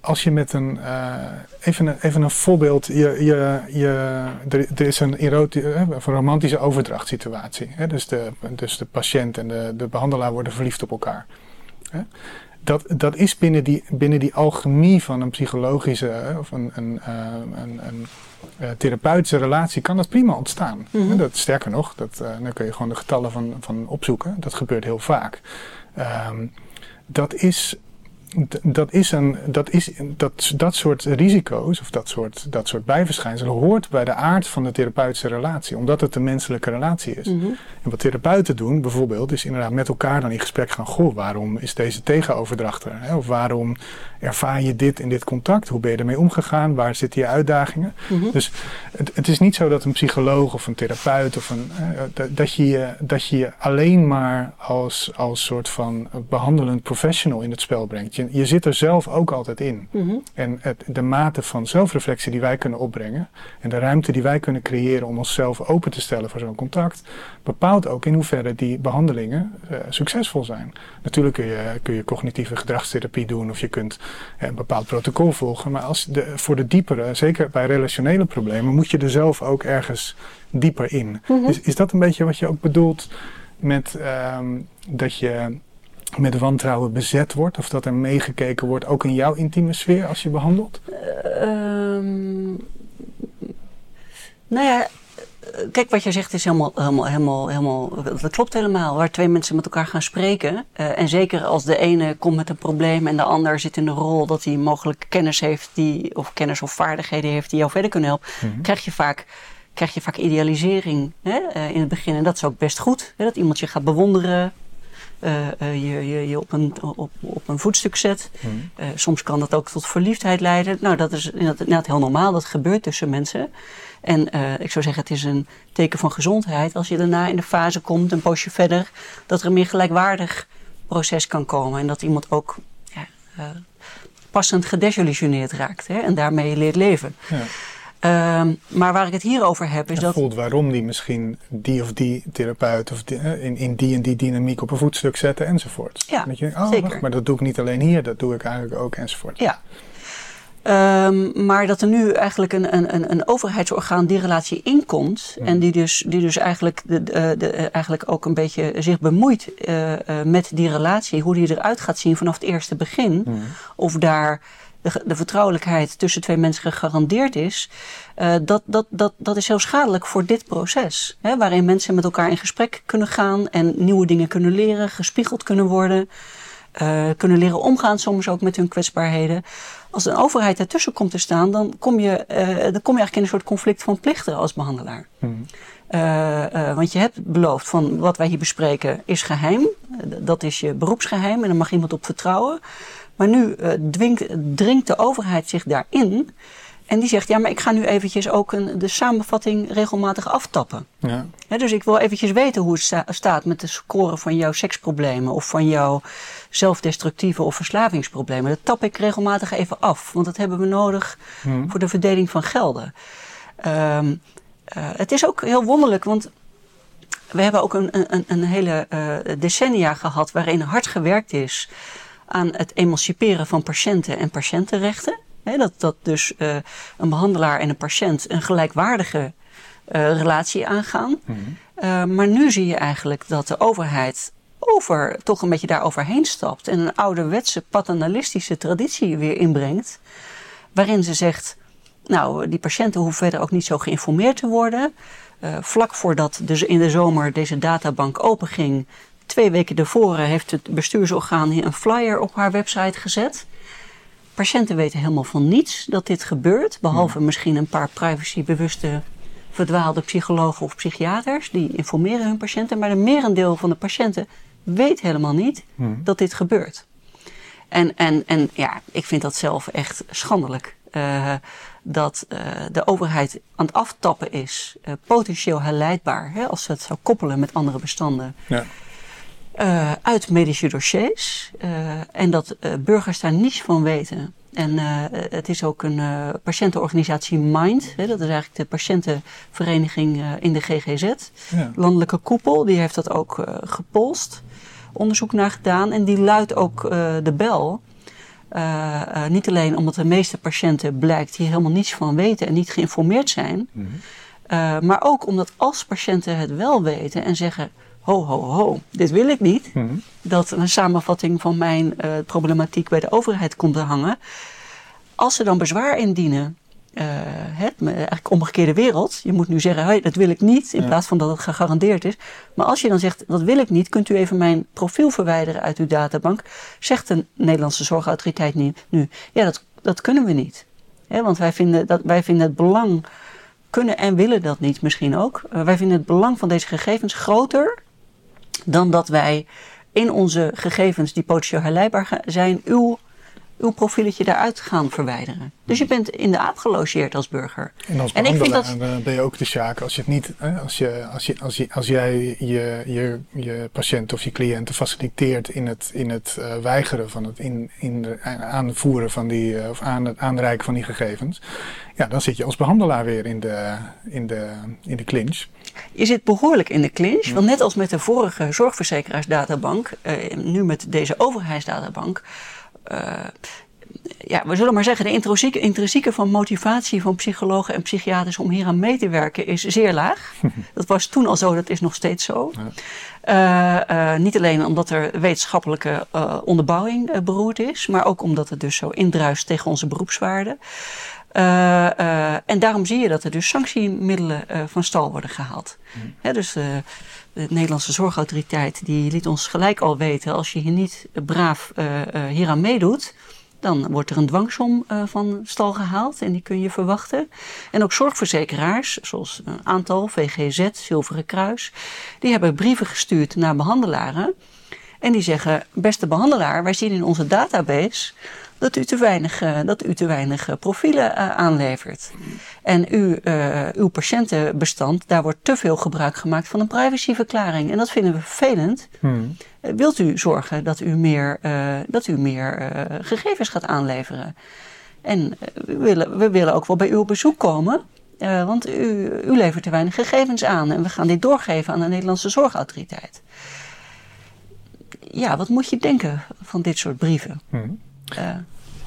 als je met een, uh, even, een even een voorbeeld, je, je, je, er, er is een, erotische, een romantische overdrachtssituatie. Hè? Dus, de, dus de patiënt en de, de behandelaar worden verliefd op elkaar. Dat, dat is binnen die, binnen die alchemie van een psychologische of een, een, uh, een, een uh, therapeutische relatie kan dat prima ontstaan. Mhm. Dat, sterker nog, dat, uh, dan kun je gewoon de getallen van, van opzoeken. Dat gebeurt heel vaak. Um, dat is dat is een, dat, is, dat, dat soort risico's of dat soort, dat soort bijverschijnselen hoort bij de aard van de therapeutische relatie, omdat het een menselijke relatie is. Mm -hmm. En wat therapeuten doen bijvoorbeeld, is inderdaad met elkaar dan in gesprek gaan, goh, waarom is deze tegenoverdracht er? Hè? Of waarom ervaar je dit in dit contact? Hoe ben je ermee omgegaan? Waar zitten je uitdagingen? Mm -hmm. Dus het, het, is niet zo dat een psycholoog of een therapeut of een, uh, dat, je, dat je je alleen maar als, als soort van behandelend professional in het spel brengt. Je, je zit er zelf ook altijd in. Mm -hmm. En het, de mate van zelfreflectie die wij kunnen opbrengen en de ruimte die wij kunnen creëren om onszelf open te stellen voor zo'n contact, bepaalt ook in hoeverre die behandelingen uh, succesvol zijn. Natuurlijk kun je, kun je cognitieve gedragstherapie doen of je kunt uh, een bepaald protocol volgen, maar als de, voor de diepere, zeker bij relationele problemen, moet je er zelf ook ergens dieper in. Mm -hmm. is, is dat een beetje wat je ook bedoelt met um, dat je met wantrouwen bezet wordt? Of dat er meegekeken wordt, ook in jouw intieme sfeer als je behandelt? Um, nou ja, kijk, wat jij zegt is helemaal, helemaal, helemaal, helemaal, dat klopt helemaal. Waar twee mensen met elkaar gaan spreken. Uh, en zeker als de ene komt met een probleem en de ander zit in de rol dat hij mogelijk kennis heeft, die, of kennis of vaardigheden heeft die jou verder kunnen helpen, Mhm. mm -hmm. krijg je vaak krijg je vaak idealisering hè, uh, in het begin. En dat is ook best goed. Hè, dat iemand je gaat bewonderen, je, je, je op, een, op, op een voetstuk zet. Hmm. Uh, soms kan dat ook tot verliefdheid leiden. Nou, dat is inderdaad heel normaal. Dat gebeurt tussen mensen. En ik zou zeggen, het is een teken van gezondheid als je daarna in de fase komt, een poosje verder, dat er een meer gelijkwaardig proces kan komen. En dat iemand ook ja, passend gedesillusioneerd raakt hè, en daarmee leert leven. Ja. Um, maar waar ik het hier over heb is en dat... voelt waarom die misschien die of die therapeut of die, in, in die en die dynamiek op een voetstuk zetten enzovoort. Ja, dat je, oh, zeker. Wacht, maar dat doe ik niet alleen hier, dat doe ik eigenlijk ook enzovoort. Ja. Um, maar dat er nu eigenlijk een, een, een overheidsorgaan die relatie inkomt. En die dus, die dus eigenlijk, de, de, de, eigenlijk ook een beetje zich bemoeit uh, uh, met die relatie. Hoe die eruit gaat zien vanaf het eerste begin. Of daar de, de, vertrouwelijkheid tussen twee mensen gegarandeerd is, uh, dat, dat, dat, dat is heel schadelijk voor dit proces. Hè, waarin mensen met elkaar in gesprek kunnen gaan en nieuwe dingen kunnen leren, gespiegeld kunnen worden, uh, kunnen leren omgaan soms ook met hun kwetsbaarheden. Als een overheid ertussen komt te staan, dan kom je, uh, dan kom je eigenlijk in een soort conflict van plichten als behandelaar. Hmm. want je hebt beloofd van wat wij hier bespreken is geheim. dat is je beroepsgeheim en daar mag iemand op vertrouwen. Maar nu uh, dwingt, dringt de overheid zich daarin. En die zegt, ja, maar ik ga nu eventjes ook een, de samenvatting regelmatig aftappen. Ja. Dus ik wil eventjes weten hoe het sta, staat met de score van jouw seksproblemen... of van jouw zelfdestructieve of verslavingsproblemen. Dat tap ik regelmatig even af, want dat hebben we nodig Hmm. voor de verdeling van gelden. Um, uh, het is ook heel wonderlijk, want we hebben ook een, een, een hele uh, decennia gehad... waarin hard gewerkt is aan het emanciperen van patiënten en patiëntenrechten. He, dat, dat dus uh, een behandelaar en een patiënt een gelijkwaardige uh, relatie aangaan. Mm. Uh, maar nu zie je eigenlijk dat de overheid over, toch een beetje daar overheen stapt en een ouderwetse paternalistische traditie weer inbrengt. Waarin ze zegt, nou, die patiënten hoeven verder ook niet zo geïnformeerd te worden. vlak voordat dus in de zomer deze databank openging, Twee weken daarvoor heeft het bestuursorgaan een flyer op haar website gezet. Patiënten weten helemaal van niets dat dit gebeurt, behalve ja. misschien een paar privacybewuste verdwaalde psychologen of psychiaters. Die informeren hun patiënten, maar de merendeel van de patiënten weet helemaal niet ja. dat dit gebeurt. En, en, en ja, ik vind dat zelf echt schandelijk. Uh, dat uh, de overheid aan het aftappen is, uh, potentieel herleidbaar, hè, als ze het zou koppelen met andere bestanden, ja. Uit medische dossiers. en dat burgers daar niets van weten. En het is ook een patiëntenorganisatie MIND, hè, dat is eigenlijk de patiëntenvereniging in de GGZ, ja. landelijke koepel, die heeft dat ook gepolst onderzoek naar gedaan. En die luidt ook uh, de bel. Uh, uh, niet alleen omdat de meeste patiënten blijkt hier helemaal niets van weten en niet geïnformeerd zijn. Mm -hmm. maar ook omdat als patiënten het wel weten en zeggen: ho, ho, ho, dit wil ik niet. Mm -hmm. Dat een samenvatting van mijn problematiek bij de overheid komt te hangen. Als ze dan bezwaar indienen uh, het, eigenlijk omgekeerde wereld. Je moet nu zeggen, hey, dat wil ik niet, in plaats van dat het gegarandeerd is. Maar als je dan zegt, dat wil ik niet, kunt u even mijn profiel verwijderen uit uw databank. Zegt de Nederlandse Zorgautoriteit nu, ja, dat, dat kunnen we niet. He, want wij vinden, dat, wij vinden het belang, kunnen en willen dat niet misschien ook. Uh, wij vinden het belang van deze gegevens groter dan dat wij in onze gegevens die potentieel herleidbaar zijn, uw uw profieletje daaruit gaan verwijderen. Dus je bent in de aap gelogeerd als burger. En als en ik vind dat... ben je ook de zaak als je het niet, als, je, als, je, als, je, als jij je, je, je patiënt of je cliënten faciliteert in het, in het uh, weigeren van het in, in de, aanvoeren van die, uh, of aan het aanreiken van die gegevens, ja, dan zit je als behandelaar weer in de, in de, in de clinch. Je zit behoorlijk in de clinch, want net als met de vorige zorgverzekeraarsdatabank, uh, nu met deze overheidsdatabank, uh, ja, we zullen maar zeggen, de intrinsieke, intrinsieke van motivatie van psychologen en psychiaters om hier aan mee te werken is zeer laag. dat was toen al zo, dat is nog steeds zo. Ja. Uh, uh, niet alleen omdat er wetenschappelijke onderbouwing beroerd is, maar ook omdat het dus zo indruist tegen onze beroepswaarden. En daarom zie je dat er dus sanctiemiddelen van stal worden gehaald. Mm. dus de Nederlandse Zorgautoriteit die liet ons gelijk al weten: als je hier niet braaf hieraan meedoet, dan wordt er een dwangsom uh, van stal gehaald en die kun je verwachten. En ook zorgverzekeraars, zoals een aantal, VGZ, Zilveren Kruis, die hebben brieven gestuurd naar behandelaren. En die zeggen: beste behandelaar, wij zien in onze database dat u te weinig, uh, dat u te weinig uh, profielen uh, aanlevert. En u, uw patiëntenbestand, daar wordt te veel gebruik gemaakt van een privacyverklaring. En dat vinden we vervelend. Hmm. wilt u zorgen dat u meer, dat u meer gegevens gaat aanleveren? En we, willen, we willen ook wel bij u op bezoek komen. want u, u levert te weinig gegevens aan. En we gaan dit doorgeven aan de Nederlandse Zorgautoriteit. Ja, wat moet je denken van dit soort brieven? Hmm.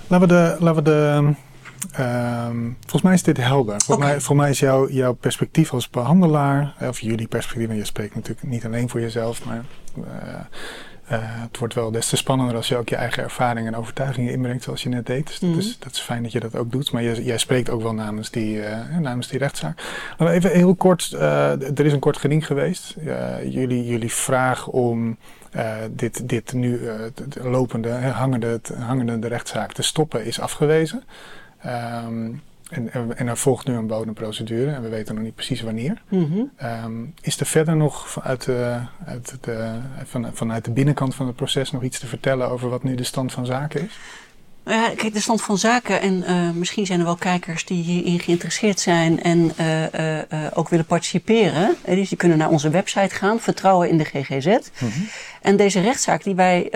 Laten we de. Laten we de um, volgens mij is dit helder. Volgens, okay. mij, volgens mij is jouw, jouw perspectief als behandelaar, of jullie perspectief, en je spreekt natuurlijk niet alleen voor jezelf, maar uh, uh, het wordt wel des te spannender als je ook je eigen ervaringen en overtuigingen inbrengt, zoals je net deed. Dus mm dat, is, dat is fijn dat je dat ook doet. Maar jij, jij spreekt ook wel namens die, uh, namens die rechtszaak. We even heel kort, er is een kort geding geweest. jullie, jullie vraag om dit, dit nu uh, lopende, hangende, hangende de rechtszaak te stoppen is afgewezen. Um, en, en, er volgt nu een bodemprocedure en we weten nog niet precies wanneer. -hmm. um, is er verder nog vanuit de, uit de, van, vanuit de binnenkant van het proces nog iets te vertellen over wat nu de stand van zaken is? Nou ja, kijk, de stand van zaken en uh, misschien zijn er wel kijkers die hierin geïnteresseerd zijn en uh, uh, ook willen participeren. Dus die kunnen naar onze website gaan, Vertrouwen in de GGZ. Mm -hmm. En deze rechtszaak die wij,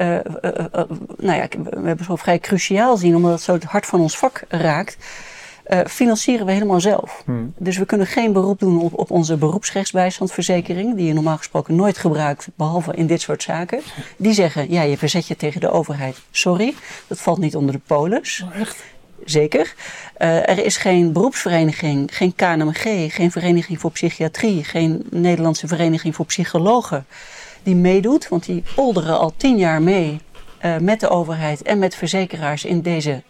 nou ja, we hebben zo vrij cruciaal zien, omdat het zo het hart van ons vak raakt uh, financieren we helemaal zelf. Hmm. Dus we kunnen geen beroep doen op, op onze beroepsrechtsbijstandverzekering, die je normaal gesproken nooit gebruikt, behalve in dit soort zaken. Die zeggen, ja, je verzet je tegen de overheid. Sorry, dat valt niet onder de polis. Oh, echt? Zeker. Uh, er is geen beroepsvereniging, geen KNMG, geen vereniging voor psychiatrie, geen Nederlandse vereniging voor psychologen die meedoet, want die polderen al tien jaar mee uh, met de overheid en met verzekeraars in deze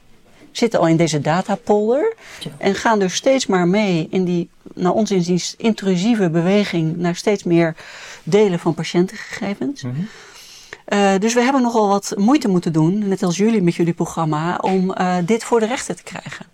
zitten al in deze datapolder. En gaan dus steeds maar mee in die, naar ons inziens, intrusieve beweging naar steeds meer delen van patiëntengegevens. Mm -hmm. uh, dus we hebben nogal wat moeite moeten doen, net als jullie met jullie programma, om uh, dit voor de rechter te krijgen.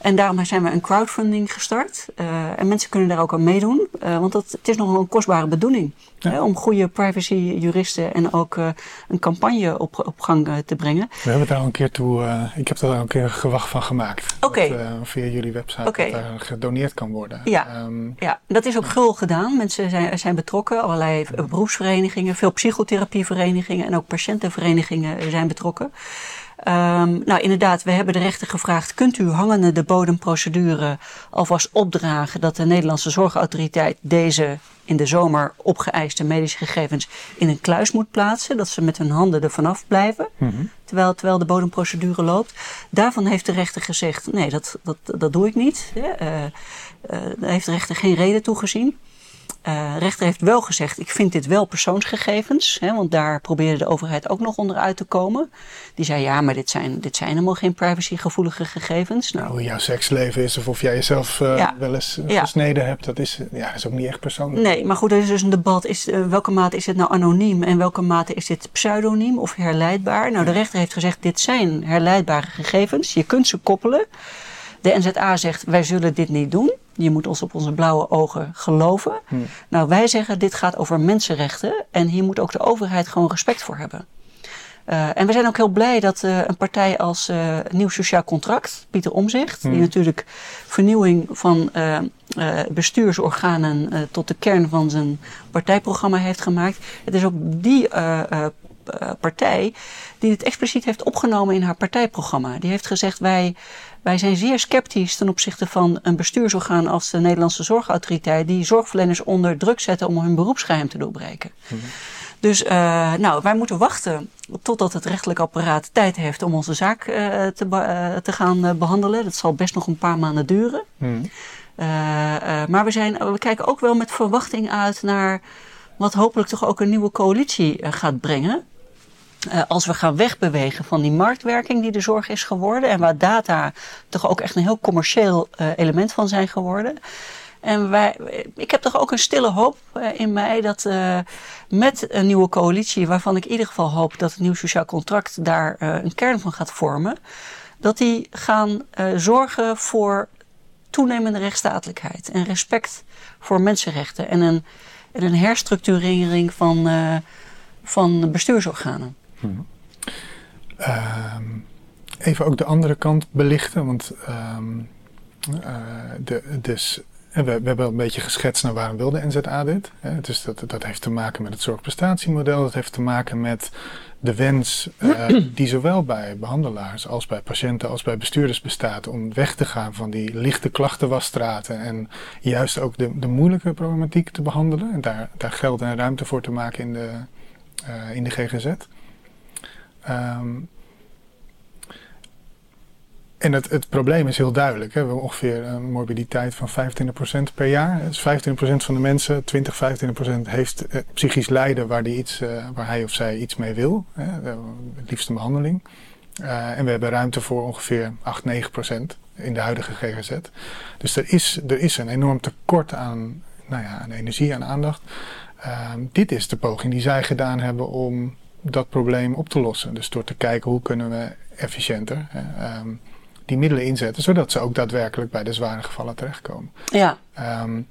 En daarom zijn we een crowdfunding gestart. Uh, en mensen kunnen daar ook aan meedoen. Uh, want dat, het is nog een kostbare bedoeling. Hè, om goede privacy-juristen en ook uh, een campagne op, op gang te brengen. We hebben daar al een keer toe. ik heb daar al een keer een gewacht van gemaakt. Okay. via jullie website okay. dat daar gedoneerd kan worden. Ja, um, ja dat is ook gul gedaan. Mensen zijn, zijn betrokken. Allerlei beroepsverenigingen, veel psychotherapieverenigingen en ook patiëntenverenigingen zijn betrokken. Um, nou, inderdaad, we hebben de rechter gevraagd: kunt u hangende de bodemprocedure alvast opdragen dat de Nederlandse Zorgautoriteit deze in de zomer opgeëiste medische gegevens in een kluis moet plaatsen, dat ze met hun handen er vanaf blijven, mm -hmm. terwijl, terwijl de bodemprocedure loopt. Daarvan heeft de rechter gezegd: nee, dat, dat, dat doe ik niet. Uh, uh, daar heeft de rechter geen reden toegezien. Uh, rechter heeft wel gezegd, ik vind dit wel persoonsgegevens, hè, want daar probeerde de overheid ook nog onderuit te komen. Die zei, ja, maar dit zijn, dit zijn helemaal geen privacygevoelige gegevens. Nou, Hoe jouw seksleven is of of jij jezelf uh, ja. wel eens ja. gesneden hebt, dat is, ja, is ook niet echt persoonlijk. Nee, maar goed, er is dus een debat, is, welke mate is het nou anoniem en welke mate is dit pseudoniem of herleidbaar? Nou, de rechter heeft gezegd, dit zijn herleidbare gegevens, je kunt ze koppelen. De NZA zegt, wij zullen dit niet doen. Je moet ons op onze blauwe ogen geloven. Hm. Nou, wij zeggen, dit gaat over mensenrechten. En hier moet ook de overheid gewoon respect voor hebben. Uh, en we zijn ook heel blij dat uh, een partij als uh, Nieuw Sociaal Contract, Pieter Omzicht, die natuurlijk vernieuwing van bestuursorganen tot de kern van zijn partijprogramma heeft gemaakt. Het is ook die partij die het expliciet heeft opgenomen in haar partijprogramma. Die heeft gezegd: wij wij zijn zeer sceptisch ten opzichte van een bestuursorgaan als de Nederlandse Zorgautoriteit, die zorgverleners onder druk zetten om hun beroepsgeheim te doorbreken. Mhm. Dus uh, nou, wij moeten wachten totdat het rechtelijk apparaat tijd heeft om onze zaak uh, te, uh, te, gaan behandelen. Dat zal best nog een paar maanden duren. Mm. maar we, zijn, we kijken ook wel met verwachting uit naar wat hopelijk toch ook een nieuwe coalitie gaat brengen. Uh, als we gaan wegbewegen van die marktwerking die de zorg is geworden en waar data toch ook echt een heel commercieel uh, element van zijn geworden. En wij, ik heb toch ook een stille hoop in mij dat met een nieuwe coalitie, waarvan ik in ieder geval hoop dat het nieuw sociaal contract daar een kern van gaat vormen, dat die gaan zorgen voor toenemende rechtsstatelijkheid en respect voor mensenrechten en een, en een herstructurering van, van bestuursorganen. Hmm. even ook de andere kant belichten, want um, uh, de, dus, we, we, hebben een beetje geschetst naar waarom wil de NZA dit. Hè? Dus dat, dat heeft te maken met het zorgprestatiemodel, dat heeft te maken met de wens uh, die zowel bij behandelaars als bij patiënten als bij bestuurders bestaat om weg te gaan van die lichte klachtenwasstraten en juist ook de, de moeilijke problematiek te behandelen en daar, daar geld en ruimte voor te maken in de, uh, in de GGZ. Um, en het, het probleem is heel duidelijk. Hè. We hebben ongeveer een morbiditeit van 25% per jaar. Dus 25% van de mensen, 20, 25% heeft eh, psychisch lijden waar, die iets, uh, waar hij of zij iets mee wil. Hè. Het liefst een behandeling. Uh, en we hebben ruimte voor ongeveer 8, 9% in de huidige GGZ. Dus er is, er is een enorm tekort aan, nou ja, aan energie, aan aandacht. Uh, dit is de poging die zij gedaan hebben om dat probleem op te lossen. Dus door te kijken hoe kunnen we efficiënter hè, um, die middelen inzetten, zodat ze ook daadwerkelijk bij de zware gevallen terechtkomen. Ja. Um,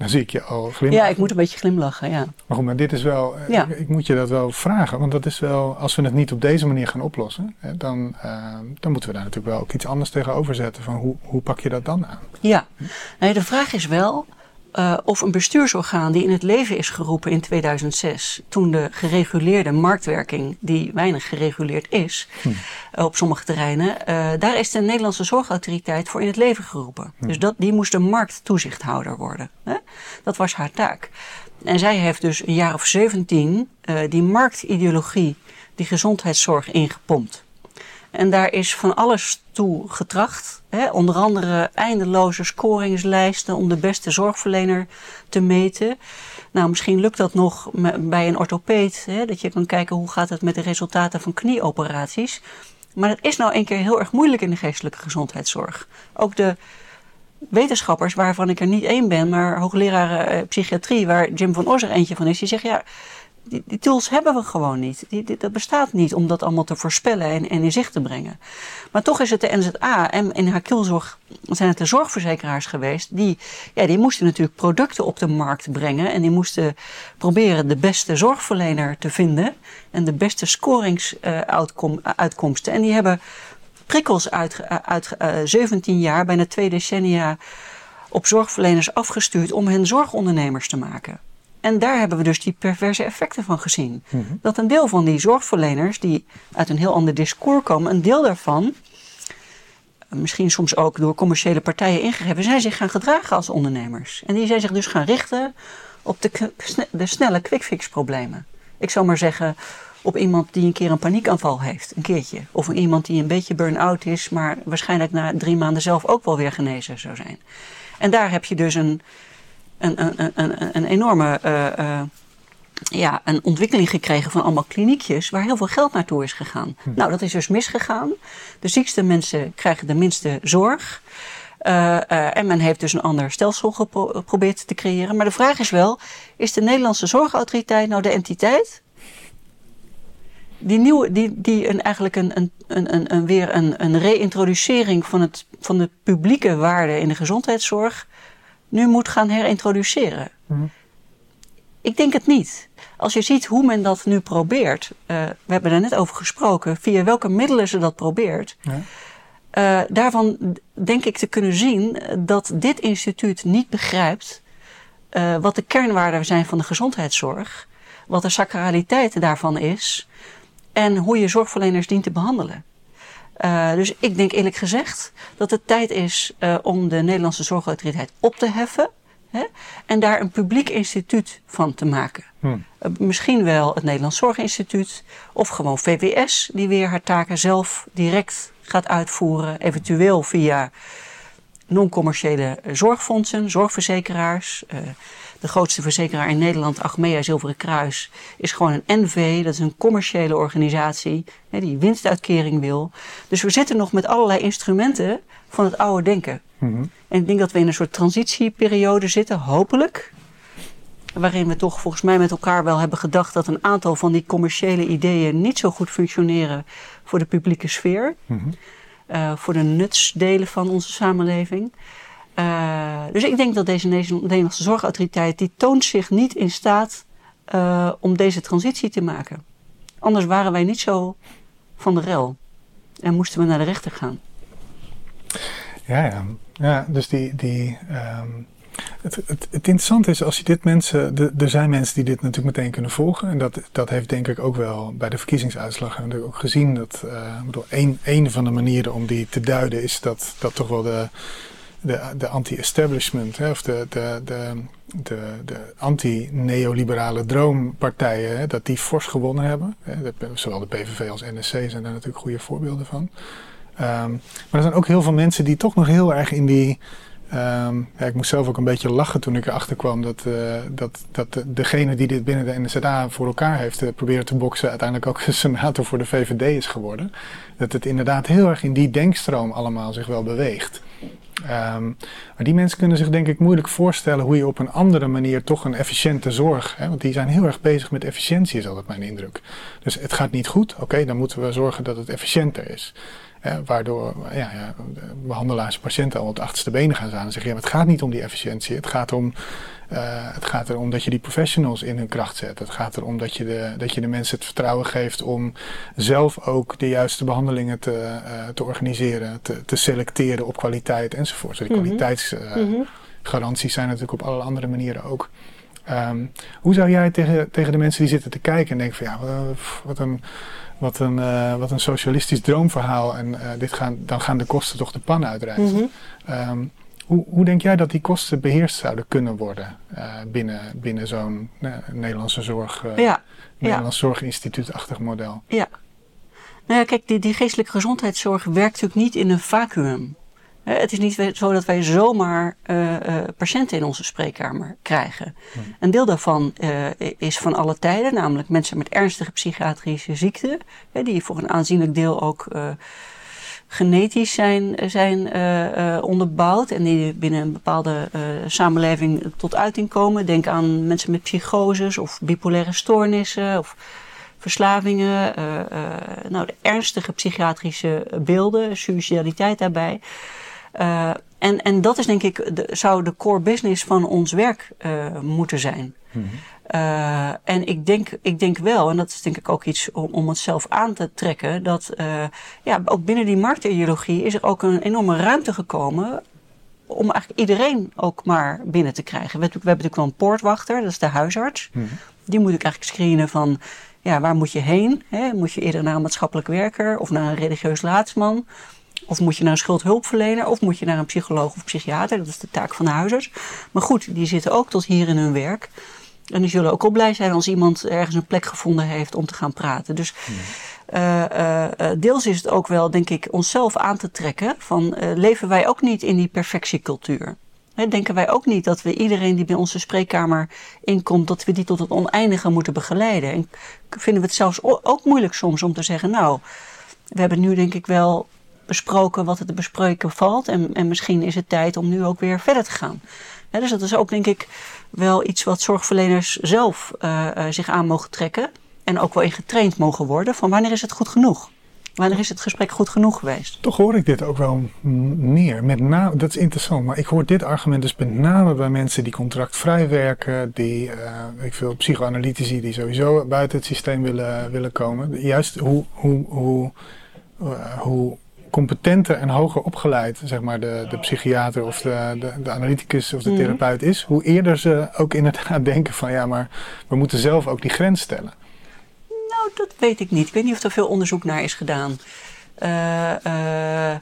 dan zie ik je al glimlachen. Ja, ik moet een beetje glimlachen, ja. Maar goed, maar dit is wel, eh, ja. ik, ik, moet je dat wel vragen, want dat is wel, als we het niet op deze manier gaan oplossen, hè, dan, uh, dan moeten we daar natuurlijk wel ook iets anders tegenover zetten van hoe, hoe pak je dat dan aan? Ja, nee, de vraag is wel, uh, of een bestuursorgaan die in het leven is geroepen in 2006, toen de gereguleerde marktwerking, die weinig gereguleerd is hm. uh, op sommige terreinen, uh, daar is de Nederlandse Zorgautoriteit voor in het leven geroepen. Hm. Dus dat, die moest de markttoezichthouder worden. Hè? Dat was haar taak. En zij heeft dus een jaar of 17 die marktideologie, die gezondheidszorg ingepompt. En daar is van alles toe getracht. Hè? Onder andere eindeloze scoringslijsten om de beste zorgverlener te meten. Nou, misschien lukt dat nog bij een orthopeed. Hè? Dat je kan kijken hoe gaat het met de resultaten van knieoperaties. Maar dat is nou een keer heel erg moeilijk in de geestelijke gezondheidszorg. Ook de wetenschappers, waarvan ik er niet één ben, maar hoogleraar eh, psychiatrie, waar Jim van Os er eentje van is, die zegt ja die, die, tools hebben we gewoon niet. Die, dat bestaat niet om dat allemaal te voorspellen en, in zicht te brengen. Maar toch is het de NZA en in haar kielzorg zijn het de zorgverzekeraars geweest. Die, ja, die moesten natuurlijk producten op de markt brengen. En die moesten proberen de beste zorgverlener te vinden. En de beste scoringsuitkomsten. en die hebben prikkels uit, uit uh, 17 jaar, bijna twee decennia op zorgverleners afgestuurd om hen zorgondernemers te maken. En daar hebben we dus die perverse effecten van gezien. Mhm. Dat een deel van die zorgverleners, die uit een heel ander discours komen, een deel daarvan, misschien soms ook door commerciële partijen ingegeven, zijn zich gaan gedragen als ondernemers. En die zijn zich dus gaan richten op de, de snelle quick-fix problemen. Ik zou maar zeggen, op iemand die een keer een paniekaanval heeft, een keertje. Of iemand die een beetje burn-out is, maar waarschijnlijk na drie maanden zelf ook wel weer genezen zou zijn. En daar heb je dus een, een, een, een, een enorme uh, uh, ja, een ontwikkeling gekregen van allemaal kliniekjes waar heel veel geld naartoe is gegaan. Hm. Nou, dat is dus misgegaan. De ziekste mensen krijgen de minste zorg. Uh, en men heeft dus een ander stelsel geprobeerd te creëren. Maar de vraag is wel: is de Nederlandse Zorgautoriteit nou de entiteit die, nieuwe, die, die een, eigenlijk een, een, een, een, weer een, een reintroducering van, het, van de publieke waarde in de gezondheidszorg nu moet gaan herintroduceren. Mhm. Ik denk het niet. Als je ziet hoe men dat nu probeert, uh, we hebben er net over gesproken, via welke middelen ze dat probeert. Ja. Uh, daarvan denk ik te kunnen zien dat dit instituut niet begrijpt uh, wat de kernwaarden zijn van de gezondheidszorg, wat de sacraliteit daarvan is en hoe je zorgverleners dient te behandelen. Uh, dus ik denk eerlijk gezegd dat het tijd is uh, om de Nederlandse Zorgautoriteit op te heffen. Hè, en daar een publiek instituut van te maken. Hmm. Uh, misschien wel het Nederlands Zorginstituut of gewoon VWS, die weer haar taken zelf direct gaat uitvoeren, eventueel via non-commerciële zorgfondsen, zorgverzekeraars. De grootste verzekeraar in Nederland, Achmea Zilveren Kruis, is gewoon een NV. Dat is een commerciële organisatie hè, die winstuitkering wil. Dus we zitten nog met allerlei instrumenten van het oude denken. Mhm. En ik denk dat we in een soort transitieperiode zitten, hopelijk. Waarin we toch volgens mij met elkaar wel hebben gedacht dat een aantal van die commerciële ideeën niet zo goed functioneren voor de publieke sfeer. Mm voor de nutsdelen van onze samenleving. Uh, dus ik denk dat deze Nederlandse zorgautoriteit, die toont zich niet in staat uh, om deze transitie te maken. Anders waren wij niet zo van de rel. En moesten we naar de rechter gaan. Ja, ja. ja dus die, die, um, het, het, interessante is als je dit mensen, de, er zijn mensen die dit natuurlijk meteen kunnen volgen. En dat, dat heeft denk ik ook wel bij de verkiezingsuitslag ook gezien. Dat, uh, bedoel, een, een van de manieren om die te duiden is dat, dat toch wel de, de, de anti-establishment, of de, de, de, de, anti-neoliberale droompartijen, dat die fors gewonnen hebben. Zowel de PVV als NSC zijn daar natuurlijk goede voorbeelden van. Um, maar er zijn ook heel veel mensen die toch nog heel erg in die. Ja, ik moest zelf ook een beetje lachen toen ik erachter kwam dat, uh, dat, dat degene die dit binnen de NSA voor elkaar heeft uh, proberen te boksen, uiteindelijk ook senator voor de VVD is geworden. Dat het inderdaad heel erg in die denkstroom allemaal zich wel beweegt. Um, maar die mensen kunnen zich denk ik moeilijk voorstellen hoe je op een andere manier toch een efficiënte zorg, hè, want die zijn heel erg bezig met efficiëntie is altijd mijn indruk. Dus het gaat niet goed, oké, dan moeten we zorgen dat het efficiënter is. Hè, waardoor ja, ja, behandelaars en patiënten al op de achterste benen gaan staan en zeggen, ja, het gaat niet om die efficiëntie, het gaat om uh, het gaat erom dat je die professionals in hun kracht zet. Het gaat erom dat je de, dat je de mensen het vertrouwen geeft om zelf ook de juiste behandelingen te, uh, te organiseren, te, te, selecteren op kwaliteit enzovoort. Dus die mm -hmm. kwaliteitsgaranties zijn natuurlijk op alle andere manieren ook. Um, hoe zou jij tegen, tegen de mensen die zitten te kijken en denken van ja, wat een, wat een, uh, wat een socialistisch droomverhaal en uh, dit gaan, dan gaan de kosten toch de pan uitreizen. Mm -hmm. um, hoe, hoe, denk jij dat die kosten beheerst zouden kunnen worden uh, binnen, binnen zo'n Nederlandse zorg, ja, Nederlands ja. zorginstituutachtig model? Ja. Nou ja, kijk, die, die geestelijke gezondheidszorg werkt natuurlijk niet in een vacuüm. Het is niet zo dat wij zomaar patiënten in onze spreekkamer krijgen. Een deel daarvan is van alle tijden, namelijk mensen met ernstige psychiatrische ziekten, die voor een aanzienlijk deel ook genetisch zijn, zijn onderbouwd en die binnen een bepaalde samenleving tot uiting komen. Denk aan mensen met psychoses of bipolaire stoornissen of verslavingen. nou, de ernstige psychiatrische beelden, suicidaliteit daarbij. En, en dat is denk ik, de, zou de core business van ons werk moeten zijn. Mm uh, en ik denk, ik denk wel, en dat is denk ik ook iets om, om het zelf aan te trekken, dat ja, ook binnen die marktideologie is er ook een enorme ruimte gekomen om eigenlijk iedereen ook maar binnen te krijgen. We, we hebben natuurlijk wel een poortwachter, dat is de huisarts. Mm Die moet ik eigenlijk screenen van, ja, waar moet je heen? Hè? Moet je eerder naar een maatschappelijk werker of naar een religieus laadsman? Of moet je naar een schuldhulpverlener? Of moet je naar een psycholoog of psychiater? Dat is de taak van de huisarts. Maar goed, die zitten ook tot hier in hun werk. En die zullen ook al blij zijn als iemand ergens een plek gevonden heeft om te gaan praten. Dus uh, uh, deels is het ook wel, denk ik, onszelf aan te trekken van leven wij ook niet in die perfectiecultuur? He, denken wij ook niet dat we iedereen die bij onze spreekkamer inkomt, dat we die tot het oneindige moeten begeleiden? En vinden we het zelfs ook moeilijk soms om te zeggen, nou, we hebben nu denk ik wel besproken wat er te bespreken valt. En, en misschien is het tijd om nu ook weer verder te gaan. dus dat is ook denk ik wel iets wat zorgverleners zelf uh, uh, zich aan mogen trekken. En ook wel in getraind mogen worden van wanneer is het goed genoeg? Wanneer is het gesprek goed genoeg geweest? Toch hoor ik dit ook wel meer. Met dat is interessant, maar ik hoor dit argument dus met name bij mensen die contractvrij werken, die, uh, ik veel psychoanalytici die sowieso buiten het systeem willen, willen komen. Juist hoe, hoe, hoe, hoe competenter en hoger opgeleid, zeg maar, de, de psychiater of de, de, de analyticus of de mhm. therapeut is, hoe eerder ze ook inderdaad denken van ja, maar we moeten zelf ook die grens stellen. Nou, dat weet ik niet. Ik weet niet of er veel onderzoek naar is gedaan. Uh, uh,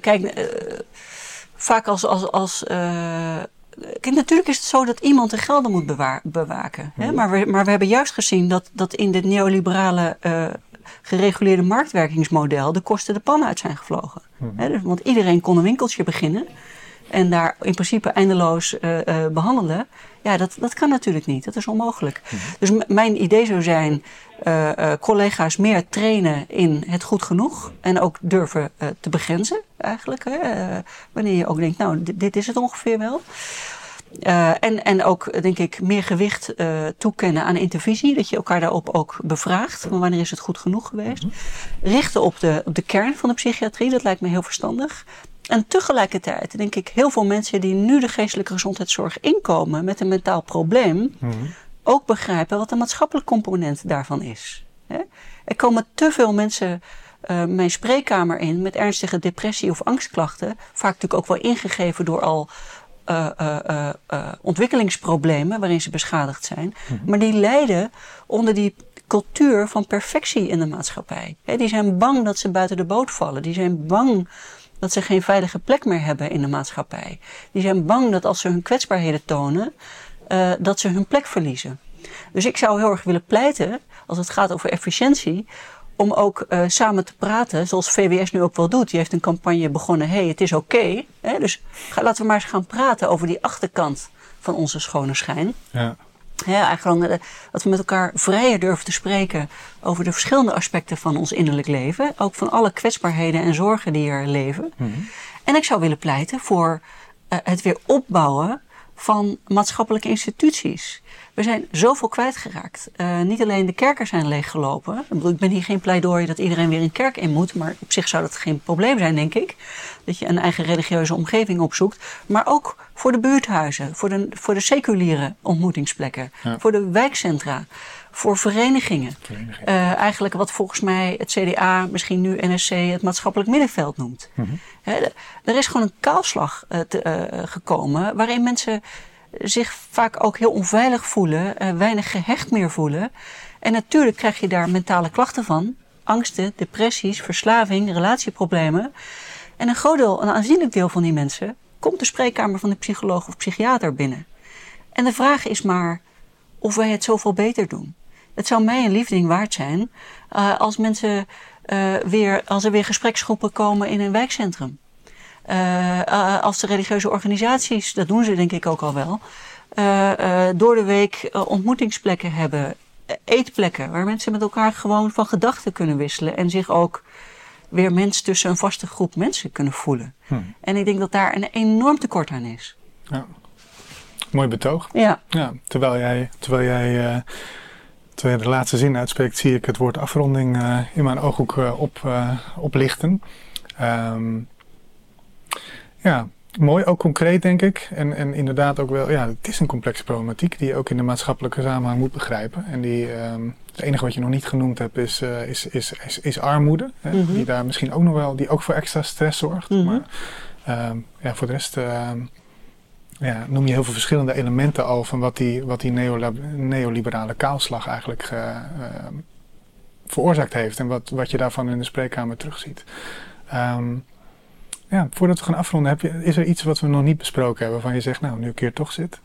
kijk, vaak als. als, als Kijk, natuurlijk is het zo dat iemand de gelden moet bewaken. Hè? Mhm. Maar, we, maar we hebben juist gezien dat, dat in de neoliberale gereguleerde marktwerkingsmodel de kosten de pan uit zijn gevlogen. Mhm. dus, want iedereen kon een winkeltje beginnen en daar in principe eindeloos uh, uh, behandelen. Ja, dat, dat kan natuurlijk niet. Dat is onmogelijk. Mhm. Dus mijn idee zou zijn: uh, collega's meer trainen in het goed genoeg. En ook durven te begrenzen, eigenlijk. Hè? wanneer je ook denkt: nou, dit is het ongeveer wel. Uh, en, en ook, denk ik, meer gewicht uh, toekennen aan intervisie. Dat je elkaar daarop ook bevraagt. Van wanneer is het goed genoeg geweest. Mm Richten op de, op de kern van de psychiatrie. Dat lijkt me heel verstandig. En tegelijkertijd denk ik heel veel mensen die nu de geestelijke gezondheidszorg inkomen met een mentaal probleem. Mm ook begrijpen wat de maatschappelijk component daarvan is. Hè? Er komen te veel mensen uh, mijn spreekkamer in met ernstige depressie of angstklachten. Vaak natuurlijk ook wel ingegeven door al uh, uh, uh, ontwikkelingsproblemen waarin ze beschadigd zijn. Mhm. Maar die lijden onder die cultuur van perfectie in de maatschappij. die zijn bang dat ze buiten de boot vallen. Die zijn bang dat ze geen veilige plek meer hebben in de maatschappij. Die zijn bang dat als ze hun kwetsbaarheden tonen, dat ze hun plek verliezen. Dus ik zou heel erg willen pleiten, als het gaat over efficiëntie, om ook uh, samen te praten, zoals VWS nu ook wel doet. Die heeft een campagne begonnen, hey, het is oké. Okay. Dus ga, laten we maar eens gaan praten over die achterkant van onze schone schijn. Ja. Ja, eigenlijk uh, dat we met elkaar vrijer durven te spreken over de verschillende aspecten van ons innerlijk leven. Ook van alle kwetsbaarheden en zorgen die er leven. Mm -hmm. En ik zou willen pleiten voor uh, het weer opbouwen van maatschappelijke instituties. We zijn zoveel kwijtgeraakt. Uh, niet alleen de kerken zijn leeggelopen. Ik, bedoel, ik ben hier geen pleidooi dat iedereen weer een kerk in moet. Maar op zich zou dat geen probleem zijn, denk ik. Dat je een eigen religieuze omgeving opzoekt. Maar ook voor de buurthuizen. Voor de, voor de seculiere ontmoetingsplekken. Ja. Voor de wijkcentra. Voor verenigingen. verenigingen. Uh, eigenlijk wat volgens mij het CDA, misschien nu NSC, het maatschappelijk middenveld noemt. Mm -hmm. He, er is gewoon een kaalslag uh, te, gekomen waarin mensen zich vaak ook heel onveilig voelen, uh, weinig gehecht meer voelen. En natuurlijk krijg je daar mentale klachten van. Angsten, depressies, verslaving, relatieproblemen. En een groot deel, een aanzienlijk deel van die mensen komt de spreekkamer van de psycholoog of psychiater binnen. En de vraag is maar of wij het zoveel beter doen. Het zou mij een liefding waard zijn uh, als mensen uh, weer, als er weer gespreksgroepen komen in een wijkcentrum. Uh, als de religieuze organisaties, dat doen ze denk ik ook al wel, uh, door de week ontmoetingsplekken hebben, eetplekken, waar mensen met elkaar gewoon van gedachten kunnen wisselen en zich ook weer mens tussen een vaste groep mensen kunnen voelen. Hm. En ik denk dat daar een enorm tekort aan is. Ja. Mooi betoog. Ja. Ja, terwijl jij, terwijl jij eh, terwijl de laatste zin uitspreekt, zie ik het woord afronding eh, in mijn ooghoek eh, op, eh, oplichten. Ehm, ja, mooi, ook concreet denk ik. En, en inderdaad ook wel, ja, het is een complexe problematiek die je ook in de maatschappelijke samenhang moet begrijpen. En die, ehm, het enige wat je nog niet genoemd hebt is, eh, is, is, is, is armoede. Hè, Mhm. Die daar misschien ook nog wel, die ook voor extra stress zorgt. Mhm. Maar ehm, ja, voor de rest ehm, ja, noem je heel veel verschillende elementen al van wat die, wat die neolib- neoliberale kaalslag eigenlijk veroorzaakt heeft. En wat, wat je daarvan in de spreekkamer terugziet. Ehm, ja, voordat we gaan afronden, heb je, is er iets wat we nog niet besproken hebben waarvan je zegt, nou, nu een keer toch zit?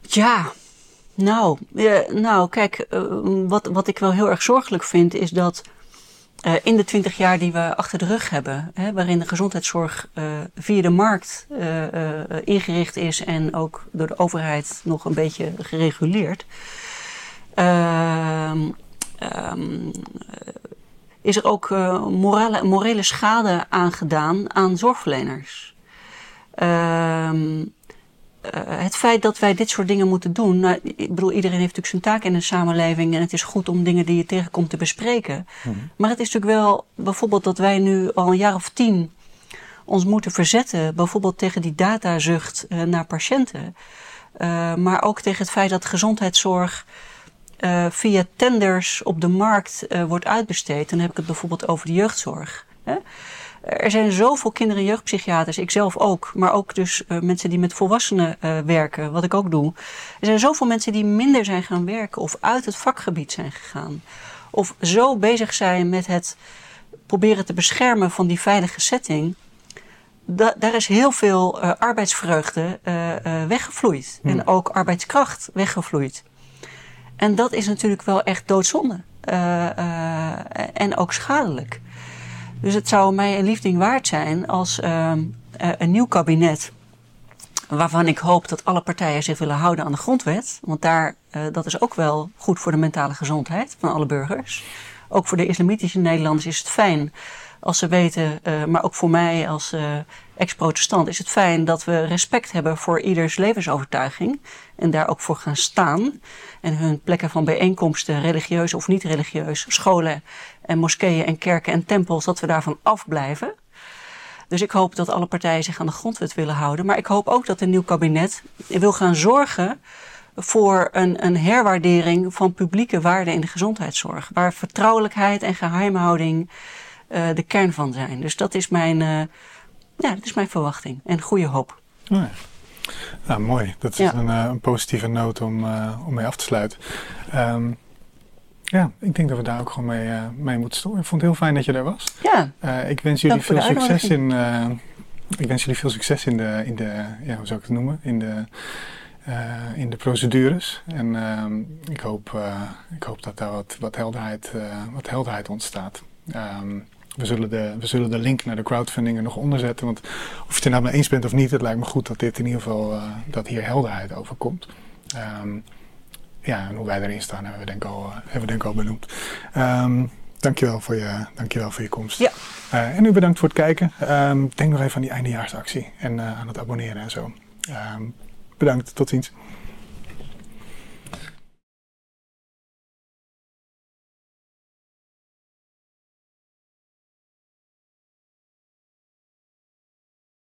Ja, nou, eh, nou kijk, eh, wat, wat ik wel heel erg zorgelijk vind is dat eh, in de twintig jaar die we achter de rug hebben, hè, waarin de gezondheidszorg via de markt ingericht is en ook door de overheid nog een beetje gereguleerd, eh, is er ook eh, morale, morele schade aangedaan aan zorgverleners. Ehm eh, het feit dat wij dit soort dingen moeten doen. Nou, ik bedoel, iedereen heeft natuurlijk zijn taak in een samenleving. En het is goed om dingen die je tegenkomt te bespreken. Maar het is natuurlijk wel bijvoorbeeld dat wij nu al een jaar of tien ons moeten verzetten. Bijvoorbeeld tegen die datazucht eh, naar patiënten. Maar ook tegen het feit dat gezondheidszorg eh, via tenders op de markt eh, wordt uitbesteed. Dan heb ik het bijvoorbeeld over de jeugdzorg. Hè? Er zijn zoveel kinder- en jeugdpsychiaters, ik zelf ook, maar ook dus eh, mensen die met volwassenen werken, wat ik ook doe. Er zijn zoveel mensen die minder zijn gaan werken of uit het vakgebied zijn gegaan. Of zo bezig zijn met het proberen te beschermen van die veilige setting. Da- daar is heel veel arbeidsvreugde weggevloeid. En ook arbeidskracht weggevloeid. En dat is natuurlijk wel echt doodzonde. Eh, eh, en ook schadelijk. Dus het zou mij een liefding waard zijn als ehm, eh, een nieuw kabinet. Waarvan ik hoop dat alle partijen zich willen houden aan de grondwet. Want daar, dat is ook wel goed voor de mentale gezondheid van alle burgers. Ook voor de islamitische Nederlanders is het fijn als ze weten, eh, maar ook voor mij als eh, ex-protestant is het fijn dat we respect hebben voor ieders levensovertuiging. En daar ook voor gaan staan. En hun plekken van bijeenkomsten, religieus of niet religieus, scholen en moskeeën en kerken en tempels, dat we daarvan afblijven. Dus ik hoop dat alle partijen zich aan de grondwet willen houden. Maar ik hoop ook dat een nieuw kabinet wil gaan zorgen voor een, een herwaardering van publieke waarden in de gezondheidszorg. Waar vertrouwelijkheid en geheimhouding eh, de kern van zijn. Dus dat is mijn, eh, ja, dat is mijn verwachting en goede hoop. Oh ja. Nou, mooi. Dat is Ja. een, eh, een positieve noot om, om mee af te sluiten. Ehm, ja, ik denk dat we daar ook gewoon mee, mee moeten stoppen. Ik vond het heel fijn dat je er was. Ja, ik wens jullie veel succes in. ik wens jullie veel succes in de, in de ja, hoe zou ik het noemen? In de, in de procedures. En ehm, ik, hoop, ik hoop dat daar wat, wat, helderheid, wat helderheid ontstaat. Ehm, we, zullen de, we zullen de link naar de crowdfunding er nog onder zetten. Want of je het er nou mee eens bent of niet, het lijkt me goed dat dit in ieder geval eh, dat hier helderheid over komt. Ehm, ja, en hoe wij erin staan hebben we denk ik al, eh, hebben we denk ik al benoemd. Ehm, dankjewel, voor je, dankjewel voor je komst. Ja. Eh, en u bedankt voor het kijken. Ehm, denk nog even aan die eindejaarsactie en aan het abonneren en zo. Bedankt, tot ziens.